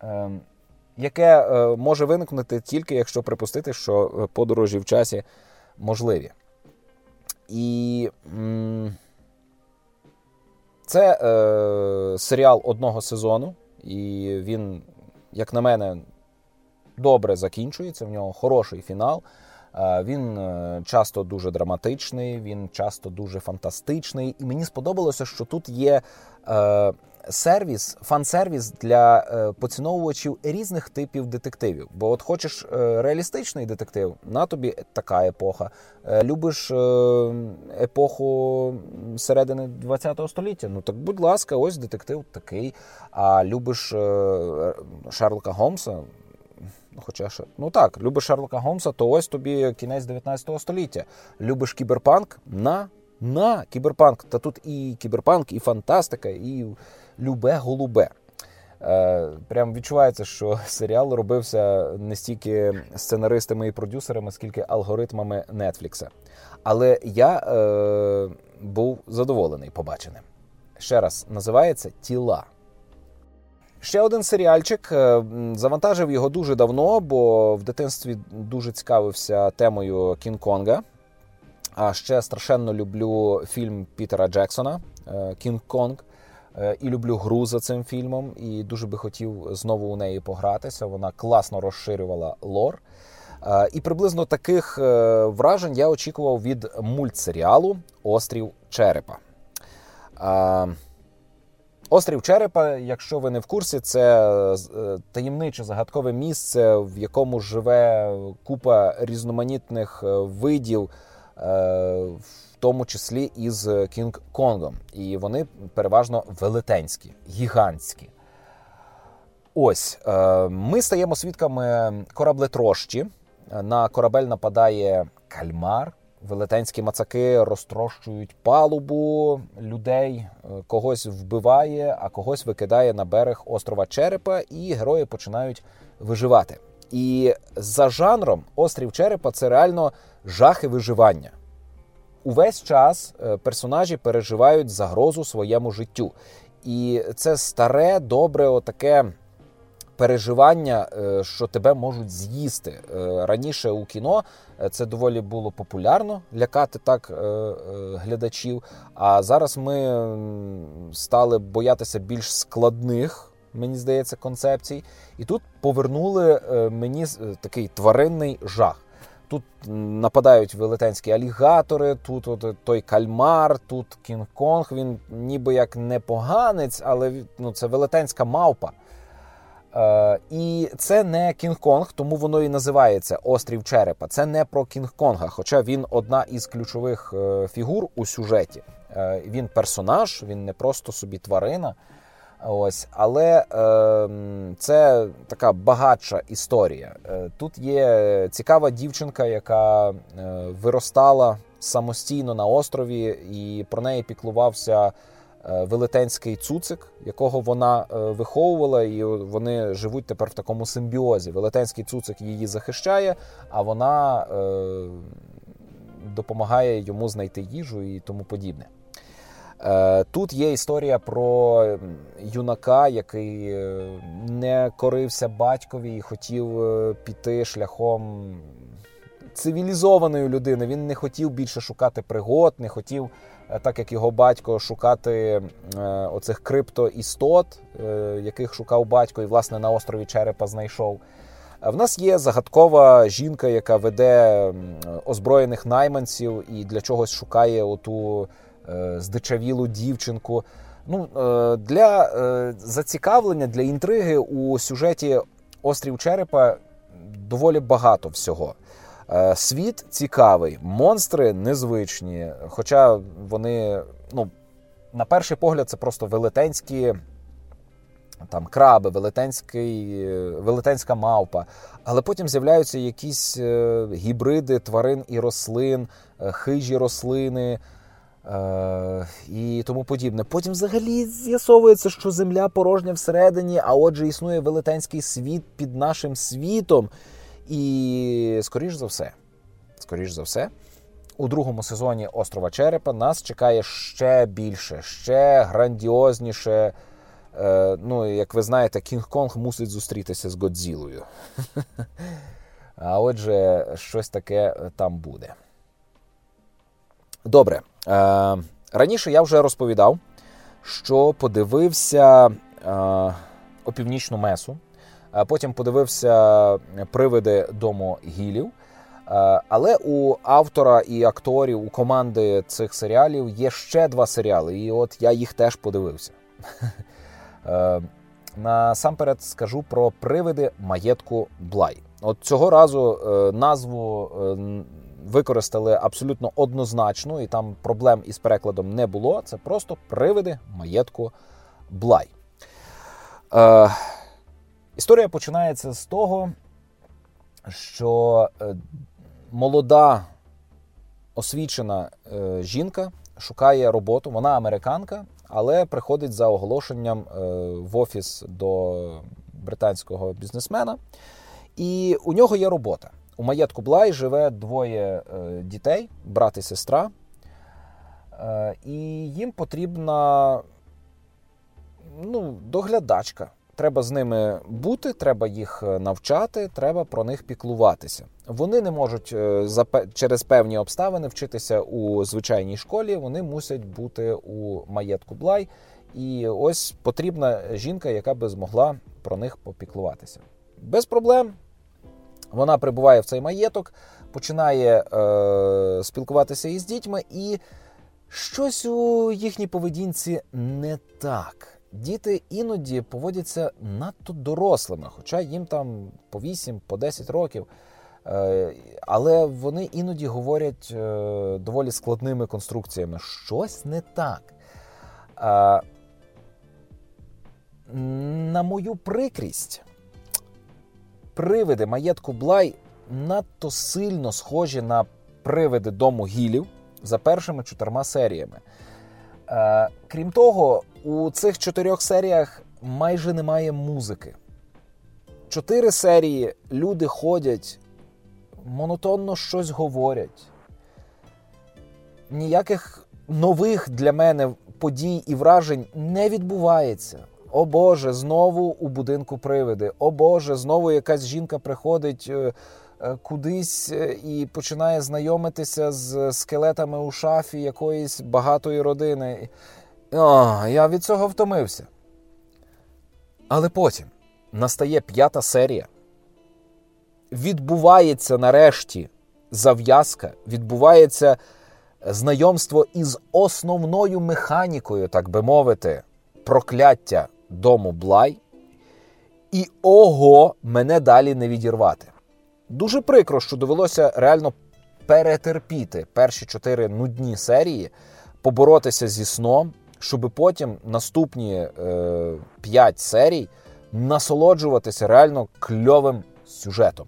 е, яке е, може виникнути тільки якщо припустити, що е, подорожі в часі можливі. І це е, серіал одного сезону, і він, як на мене, добре закінчується. В нього хороший фінал. Він е, часто дуже драматичний, він часто дуже фантастичний. І мені сподобалося, що тут є е, сервіс, фан-сервіс для е, поціновувачів різних типів детективів. Бо от хочеш реалістичний детектив, на тобі така епоха. Любиш епоху середини ХХ століття. Ну так, будь ласка, ось детектив такий. А любиш Шерлока Голмса, Хоча ну так, любиш Шерлока Гомса, то ось тобі кінець 19 століття. Любиш кіберпанк на на кіберпанк. Та тут і кіберпанк, і фантастика, і любе голубе. Е, Прям відчувається, що серіал робився не стільки сценаристами і продюсерами, скільки алгоритмами Нетфлікса. Але я е, був задоволений побаченим. Ще раз називається Тіла. Ще один серіальчик е, завантажив його дуже давно, бо в дитинстві дуже цікавився темою Кінг-Конга. А ще страшенно люблю фільм Пітера Джексона Кінг-Конг. Е, і люблю гру за цим фільмом, і дуже би хотів знову у неї погратися. Вона класно розширювала лор. Е, і приблизно таких вражень я очікував від мультсеріалу Острів Черепа. Острів Черепа, якщо ви не в курсі, це е, таємниче загадкове місце, в якому живе купа різноманітних е, видів, е, в тому числі із Кінг-Конгом. І вони переважно велетенські, гігантські. Ось ми стаємо свідками кораблетрощі. На корабель нападає кальмар, велетенські мацаки розтрощують палубу людей, е, когось вбиває, а когось викидає на берег острова Черепа, і герої починають виживати. І за жанром острів Черепа це реально жахи виживання. Увесь час е, персонажі переживають загрозу своєму життю. І це старе, добре, отаке переживання, е, що тебе можуть з'їсти. Е, раніше у кіно це доволі було популярно лякати так глядачів. А зараз ми стали боятися більш складних мені здається, концепцій. І тут повернули е, мені е, такий тваринний жах. Тут нападають велетенські алігатори, тут от той кальмар, тут Кінг-Конг. Він ніби як не поганець, але ну, це велетенська мавпа. Е, І це не Кінг-Конг, тому воно і називається Острів Черепа. Це не про Кінг-Конга, хоча він одна із ключових е, фігур у сюжеті. Е, Він персонаж, він не просто собі тварина. Ось, але е, це така багатша історія. Тут є цікава дівчинка, яка виростала самостійно на острові, і про неї піклувався велетенський цуцик, якого вона е, виховувала, і вони живуть тепер в такому симбіозі. Велетенський цуцик її захищає, а вона е, допомагає йому знайти їжу і тому подібне. Е, тут є історія про юнака, який е, не корився батькові і хотів е, піти шляхом цивілізованої людини. Він не хотів більше шукати пригод, не хотів, так як його батько, шукати оцих криптоістот, яких шукав батько, і власне на острові Черепа знайшов. В нас є загадкова жінка, яка веде озброєних найманців і для чогось шукає оту. Е, здичавілу дівчинку. Ну, е, Для е, зацікавлення, для інтриги у сюжеті Острів Черепа доволі багато всього. Світ цікавий, монстри незвичні. Хоча вони, ну, на перший погляд, це просто велетенські там краби, велетенський, велетенська мавпа. Але потім з'являються якісь гібриди тварин і рослин, хижі рослини. Е, і тому подібне. Потім взагалі з'ясовується, що земля порожня всередині, а отже, існує велетенський світ під нашим світом. І, скоріш за все, скоріш за все, у другому сезоні Острова Черепа нас чекає ще більше, ще грандіозніше. Е, ну, як ви знаєте, Кінг-Конг мусить зустрітися з Годзілою. А отже, щось таке там буде. Добре. Е, Раніше я вже розповідав, що подивився е, опівнічну месу, потім подивився привиди дому гілів. Е, але у автора і акторів, у команди цих серіалів є ще два серіали, і от я їх теж подивився. Е, насамперед скажу про привиди маєтку Блай. От цього разу е, назву використали абсолютно однозначно, і там проблем із перекладом не було. Це просто привиди маєтку Блай. Історія починається з того, що е, молода освічена е, жінка шукає роботу. Вона американка, але приходить за оголошенням е, в офіс до британського бізнесмена, і у нього є робота. У маєтку Блай живе двоє дітей, брат і сестра. І їм потрібна ну, доглядачка. Треба з ними бути, треба їх е, навчати, треба про них піклуватися. Вони не можуть через певні обставини вчитися у звичайній школі, вони мусять бути у маєтку Блай. І ось потрібна жінка, яка би змогла про них попіклуватися. Без проблем. Вона прибуває в цей маєток, починає е, спілкуватися із дітьми, і щось у їхній поведінці не так. Діти іноді поводяться надто дорослими, хоча їм там по 8, по 10 років. Е, але вони іноді говорять е, доволі складними конструкціями. Щось не так. Е, на мою прикрість привиди маєтку Блай надто сильно схожі на привиди дому гілів за першими чотирма серіями. Е, Крім того, у цих чотирьох серіях майже немає музики. Чотири серії люди ходять, монотонно щось говорять. Ніяких нових для мене подій і вражень не відбувається. О Боже, знову у будинку привиди. О Боже, знову якась жінка приходить е, кудись е, і починає знайомитися з скелетами у шафі якоїсь багатої родини. О, Я від цього втомився. Але потім настає п'ята серія. Відбувається нарешті зав'язка, відбувається знайомство із основною механікою, так би мовити, прокляття дому Блай. І ого, мене далі не відірвати. Дуже прикро, що довелося реально перетерпіти перші чотири нудні серії, поборотися зі сном, щоб потім наступні е, п'ять серій насолоджуватися реально кльовим сюжетом.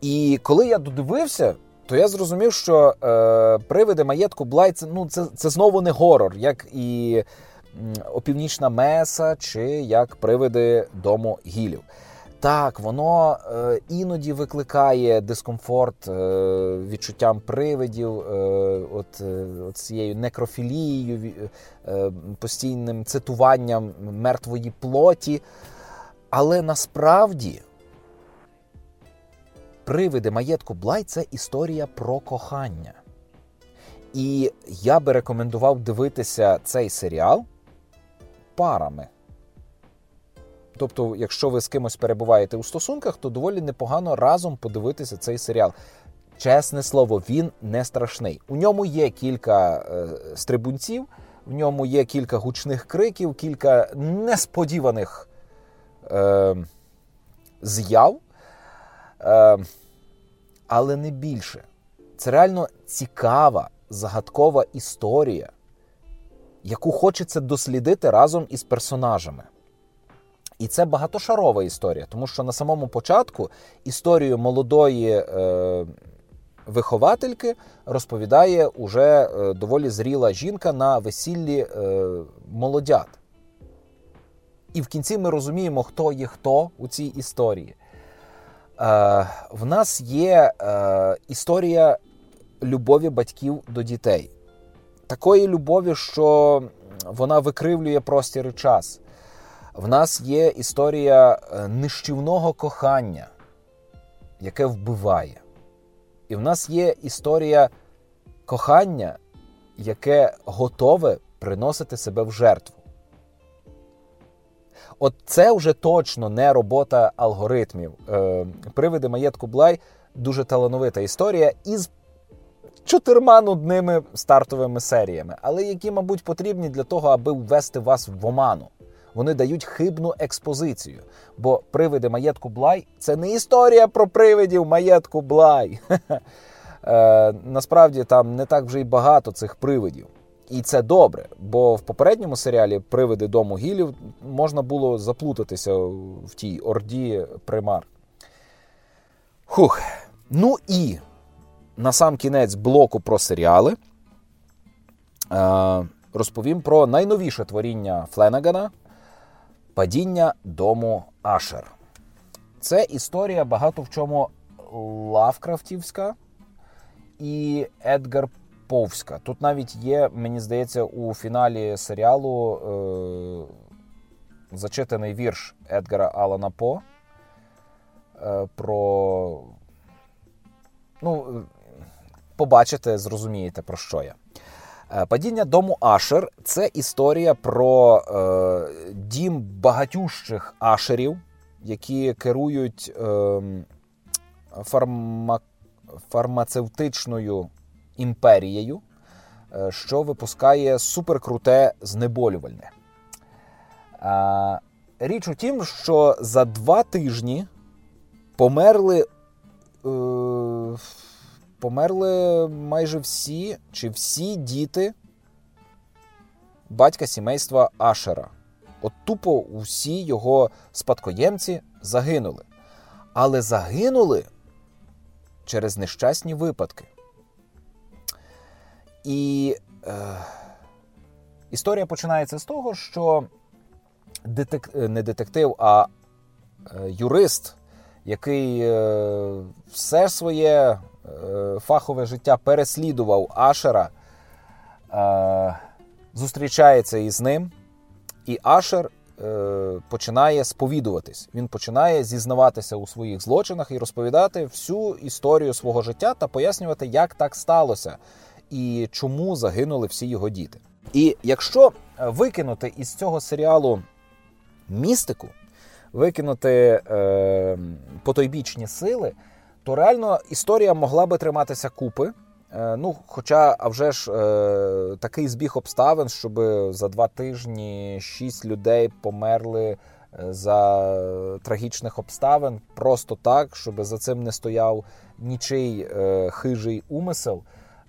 І коли я додивився, то я зрозумів, що е, привиди маєтку Блай це, ну, це, це знову не горор, як і опівнічна меса, чи як привиди дому гілів. Так, воно е, іноді викликає дискомфорт е, відчуттям привидів, е, от, е, от цією некрофілією, е, постійним цитуванням мертвої плоті. Але насправді привиди маєтку Блай це історія про кохання. І я би рекомендував дивитися цей серіал парами. Тобто, якщо ви з кимось перебуваєте у стосунках, то доволі непогано разом подивитися цей серіал. Чесне слово, він не страшний. У ньому є кілька е, стрибунців, в ньому є кілька гучних криків, кілька несподіваних е, з'яв, е, але не більше. Це реально цікава, загадкова історія, яку хочеться дослідити разом із персонажами. І це багатошарова історія, тому що на самому початку історію молодої е, виховательки розповідає уже е, доволі зріла жінка на весіллі е, молодят. І в кінці ми розуміємо, хто є хто у цій історії. Е, В нас є е, історія любові батьків до дітей. Такої любові, що вона викривлює простір і час. В нас є історія е, нищівного кохання, яке вбиває. І в нас є історія кохання, яке готове приносити себе в жертву. От це вже точно не робота алгоритмів. Е, Привиди маєтку Блай дуже талановита історія із чотирма нудними стартовими серіями, але які, мабуть, потрібні для того, аби ввести вас в оману. Вони дають хибну експозицію. Бо привиди маєтку Блай це не історія про привидів маєтку Блай. Е, Насправді там не так вже й багато цих привидів. І це добре, бо в попередньому серіалі Привиди дому гілів можна було заплутатися в тій орді примар. Хух. Ну і на сам кінець блоку про серіали е, розповім про найновіше творіння Фленагана Падіння дому Ашер. Це історія багато в чому Лавкрафтівська і Едгар Повська. Тут навіть є, мені здається, у фіналі серіалу е- зачитаний вірш Едгара Алана По е- про. Ну, побачите, зрозумієте, про що я. Е, падіння дому Ашер це історія про е, дім багатющих ашерів, які керують е, фарма, фармацевтичною імперією, е, що випускає суперкруте знеболювальне. Е, річ у тім, що за два тижні померли. Е, померли майже всі чи всі діти батька сімейства Ашера. От тупо усі його спадкоємці загинули. Але загинули через нещасні випадки. І е, історія починається з того, що детек... не детектив, а е, юрист, який е, все своє е, фахове життя переслідував Ашера, е, зустрічається із ним, і Ашер Е, починає сповідуватись. Він починає зізнаватися у своїх злочинах і розповідати всю історію свого життя та пояснювати, як так сталося і чому загинули всі його діти. І якщо викинути із цього серіалу містику, викинути е, потойбічні сили, то реально історія могла би триматися купи. Е, ну, Хоча, а вже ж е, такий збіг обставин, щоб за два тижні шість людей померли е, за трагічних обставин, просто так, щоб за цим не стояв нічий хижий умисел.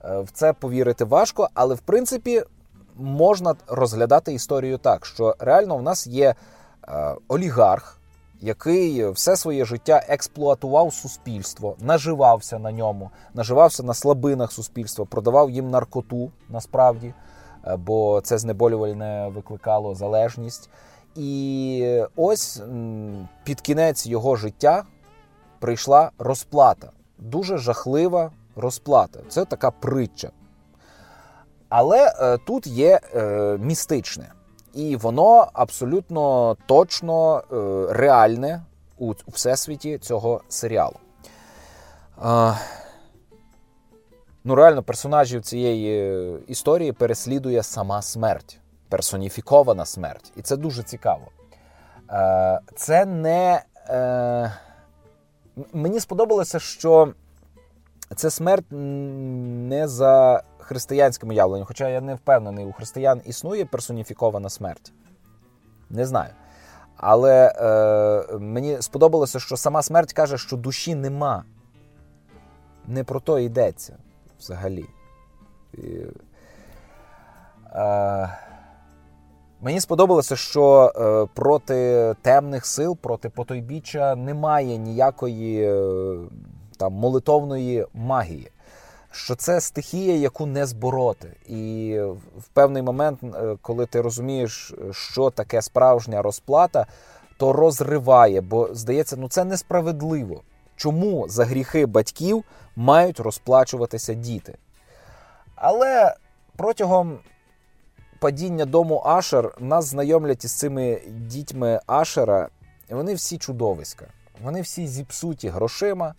В це повірити важко, але в принципі можна розглядати історію так, що реально в нас є олігарх який все своє життя експлуатував суспільство, наживався на ньому, наживався на слабинах суспільства, продавав їм наркоту насправді, е, бо це знеболювальне викликало залежність. І ось під кінець його життя прийшла розплата. Дуже жахлива розплата. Це така притча. Але е, тут є е, містичне і воно абсолютно точно е, реальне у всесвіті цього серіалу. Ну, реально, персонажів цієї історії переслідує сама смерть, персоніфікована смерть. І це дуже цікаво. Е, це не. Е, мені сподобалося, що це смерть не за християнському явленню, хоча я не впевнений, у християн існує персоніфікована смерть. Не знаю. Але е, мені сподобалося, що сама смерть каже, що душі нема. Не про то йдеться взагалі. І, е, Мені сподобалося, що е, проти темних сил, проти потойбіччя немає ніякої е, там молитовної магії що це стихія, яку не збороти. І в певний момент, е, коли ти розумієш, що таке справжня розплата, то розриває, бо здається, ну це несправедливо. Чому за гріхи батьків мають розплачуватися діти? Але протягом падіння дому Ашер нас знайомлять із цими дітьми Ашера, і вони всі чудовиська. Вони всі зіпсуті грошима.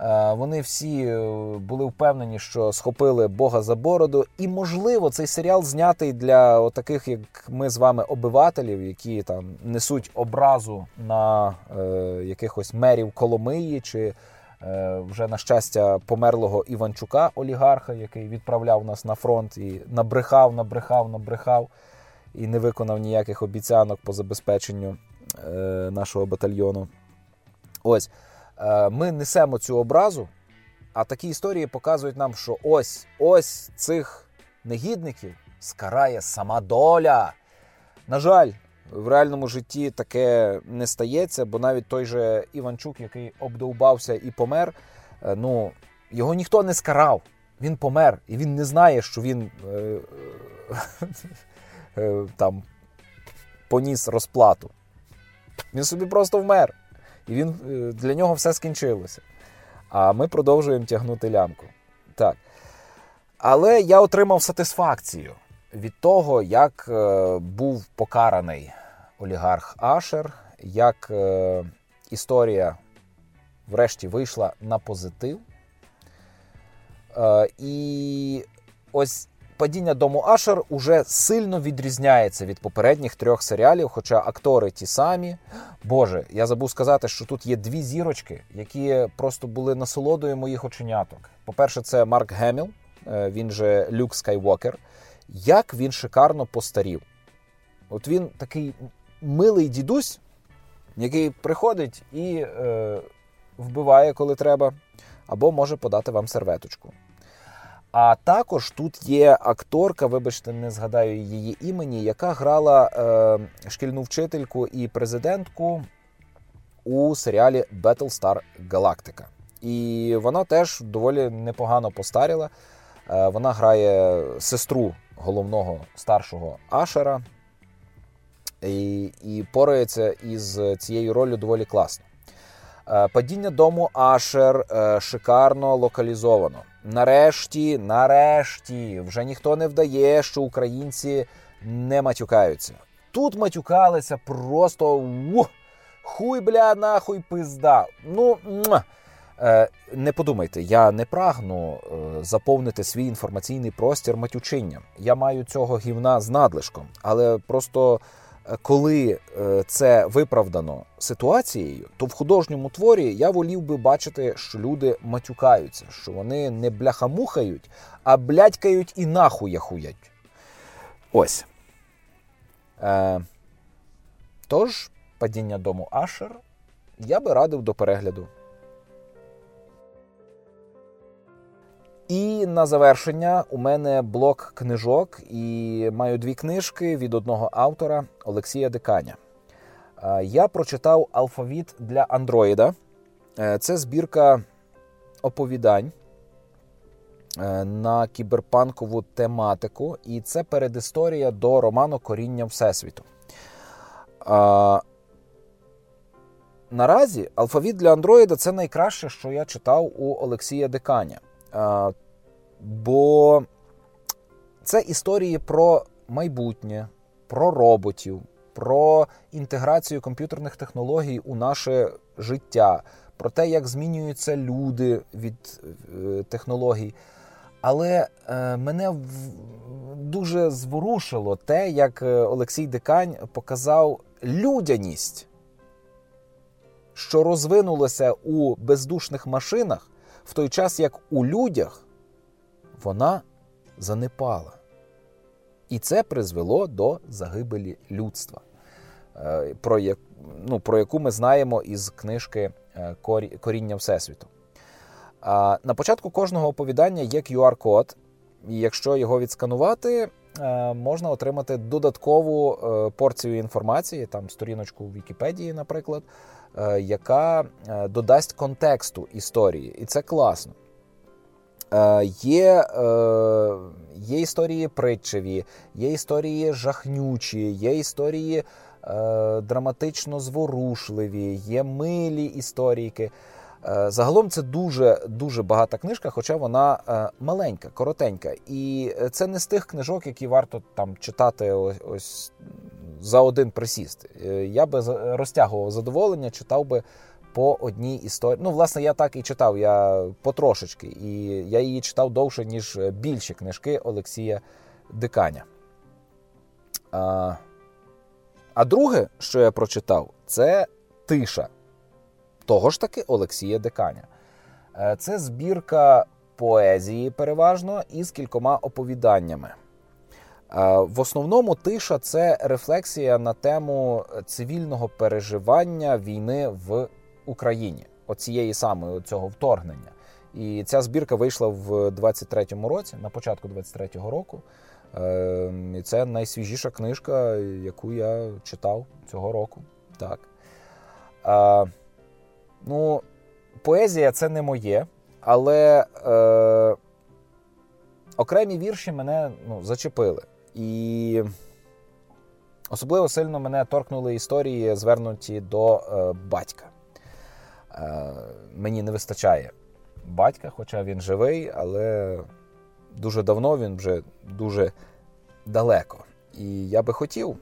Е, вони всі е, були впевнені, що схопили Бога за бороду. І, можливо, цей серіал знятий для таких, як ми з вами, обивателів, які там несуть образу на е, якихось мерів Коломиї чи е, вже на щастя померлого Іванчука, олігарха, який відправляв нас на фронт і набрехав, набрехав, набрехав і не виконав ніяких обіцянок по забезпеченню е, нашого батальйону. Ось. Е, ми несемо цю образу, а такі історії показують нам, що ось ось цих негідників скарає сама доля. На жаль, в реальному житті таке не стається, бо навіть той же Іванчук, який обдовбався і помер, е, ну, його ніхто не скарав. Він помер, і він не знає, що він е, там поніс розплату. Він собі просто вмер. І він е, для нього все скінчилося. А ми продовжуємо тягнути лямку. Так. Але я отримав сатисфакцію від того, як е, був покараний олігарх Ашер, як е, історія, врешті, вийшла на позитив. І ось падіння дому Ашер уже сильно відрізняється від попередніх трьох серіалів, хоча актори ті самі. Боже, я забув сказати, що тут є дві зірочки, які просто були насолодою моїх оченяток. По-перше, це Марк Геміл, е, він же Люк Скайвокер. Як він шикарно постарів. От він такий милий дідусь, який приходить і е, вбиває, коли треба, або може подати вам серветочку. А також тут є акторка, вибачте, не згадаю її імені, яка грала е, шкільну вчительку і президентку у серіалі Battlestar Galactica. І вона теж доволі непогано постаріла. Е, вона грає сестру головного старшого Ашера і і порається із цією ролью доволі класно. Е, падіння дому Ашер е, шикарно локалізовано. Нарешті, нарешті, вже ніхто не вдає, що українці не матюкаються. Тут матюкалися просто ух, хуй бля, нахуй пизда. Ну, е, не подумайте, я не прагну заповнити свій інформаційний простір матючинням. Я маю цього гівна з надлишком, але просто коли е, це виправдано ситуацією, то в художньому творі я волів би бачити, що люди матюкаються, що вони не бляхамухають, а блядькають і нахуяхуять. Ось. Е, Тож, падіння дому Ашер я би радив до перегляду. І на завершення у мене блок книжок, і маю дві книжки від одного автора Олексія Диканя. Я прочитав алфавіт для Андроїда. Е, це збірка оповідань е, на кіберпанкову тематику, і це передісторія до роману Коріння Всесвіту. Наразі алфавіт для Андроїда це найкраще, що я читав у Олексія Диканя. Бо це історії про майбутнє, про роботів, про інтеграцію комп'ютерних технологій у наше життя, про те, як змінюються люди від е, технологій. Але е, мене дуже зворушило те, як е, Олексій Дикань показав людяність, що розвинулося у бездушних машинах в той час як у людях вона занепала. І це призвело до загибелі людства, е, про як, ну, про яку ми знаємо із книжки е, Коріння Всесвіту. На початку кожного оповідання є QR-код, і якщо його відсканувати, е, можна отримати додаткову порцію інформації, там сторіночку в Вікіпедії, наприклад, яка е, додасть контексту історії, і це класно. Е, є є історії притчеві, є історії жахнючі, є історії драматично зворушливі, є милі історійки. Загалом це дуже дуже багата книжка, хоча вона маленька, коротенька. І це не з тих книжок, які варто там читати ось, ось за один присіст. Е, я би розтягував задоволення, читав би по одній історії. Ну, власне, я так і читав, я потрошечки, і я її читав довше, ніж більші книжки Олексія Диканя. А а друге, що я прочитав, це тиша того ж таки Олексія Диканя. Е, це збірка поезії, переважно, із кількома оповіданнями. В основному тиша це рефлексія на тему цивільного переживання війни в Україні, оцієї самої цього вторгнення. І ця збірка вийшла в 23-му році, на початку 23-го року. Ем, і це найсвіжіша книжка, яку я читав цього року. Так. Ну, поезія це не моє, але е, окремі вірші мене ну, зачепили. І особливо сильно мене торкнули історії, звернуті до е, батька. Е, Мені не вистачає батька, хоча він живий, але дуже давно він вже дуже далеко. І я би хотів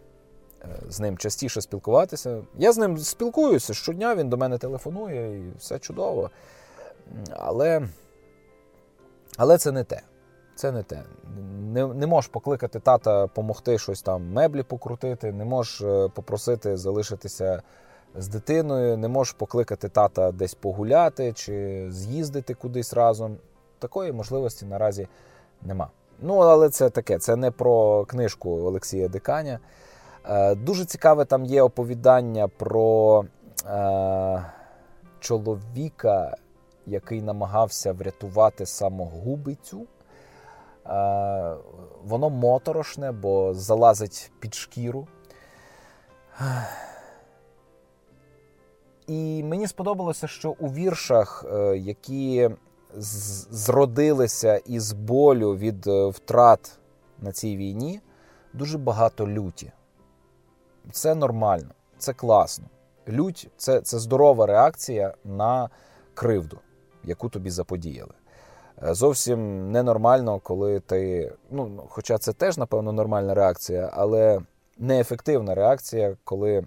з ним частіше спілкуватися. Я з ним спілкуюся щодня, він до мене телефонує і все чудово. Але, Але це не те. Це не те. Не не можеш покликати тата допомогти щось там меблі покрутити, не можеш е, попросити залишитися з дитиною, не можеш покликати тата десь погуляти чи з'їздити кудись разом. Такої можливості наразі нема. Ну, але це таке, це не про книжку Олексія Диканя. Е, Дуже цікаве там є оповідання про е, чоловіка, який намагався врятувати самогубицю. Воно моторошне, бо залазить під шкіру. І мені сподобалося, що у віршах, е, які зродилися із болю від е, втрат на цій війні, дуже багато люті. Це нормально, це класно. Лють це, це здорова реакція на кривду, яку тобі заподіяли. Е, зовсім ненормально, коли ти. Ну, Хоча це теж, напевно, нормальна реакція, але неефективна реакція, коли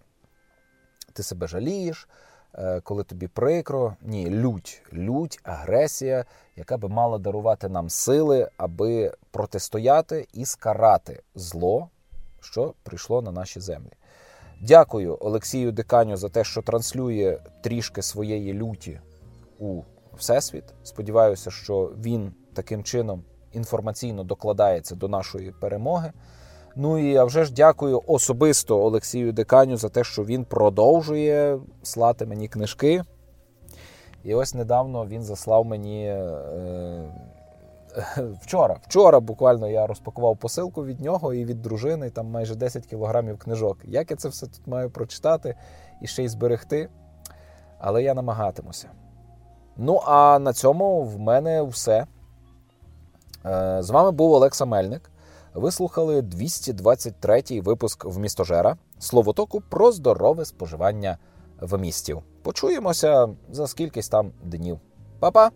ти себе жалієш, е, коли тобі прикро. Ні, лють, лють, агресія, яка би мала дарувати нам сили, аби протистояти і скарати зло, що прийшло на наші землі. Дякую Олексію Диканю за те, що транслює трішки своєї люті у всесвіт. Сподіваюся, що він таким чином інформаційно докладається до нашої перемоги. Ну і я вже ж дякую особисто Олексію Диканю за те, що він продовжує слати мені книжки. І ось недавно він заслав мені е, вчора. Вчора буквально я розпакував посилку від нього і від дружини, там майже 10 кілограмів книжок. Як я це все тут маю прочитати і ще й зберегти? Але я намагатимуся. Ну, а на цьому в мене все. Е, з вами був Олекса Мельник. Ви слухали 223-й випуск в містожера Словотоку про здорове споживання в містів. Почуємося за скількись там днів. Па-па!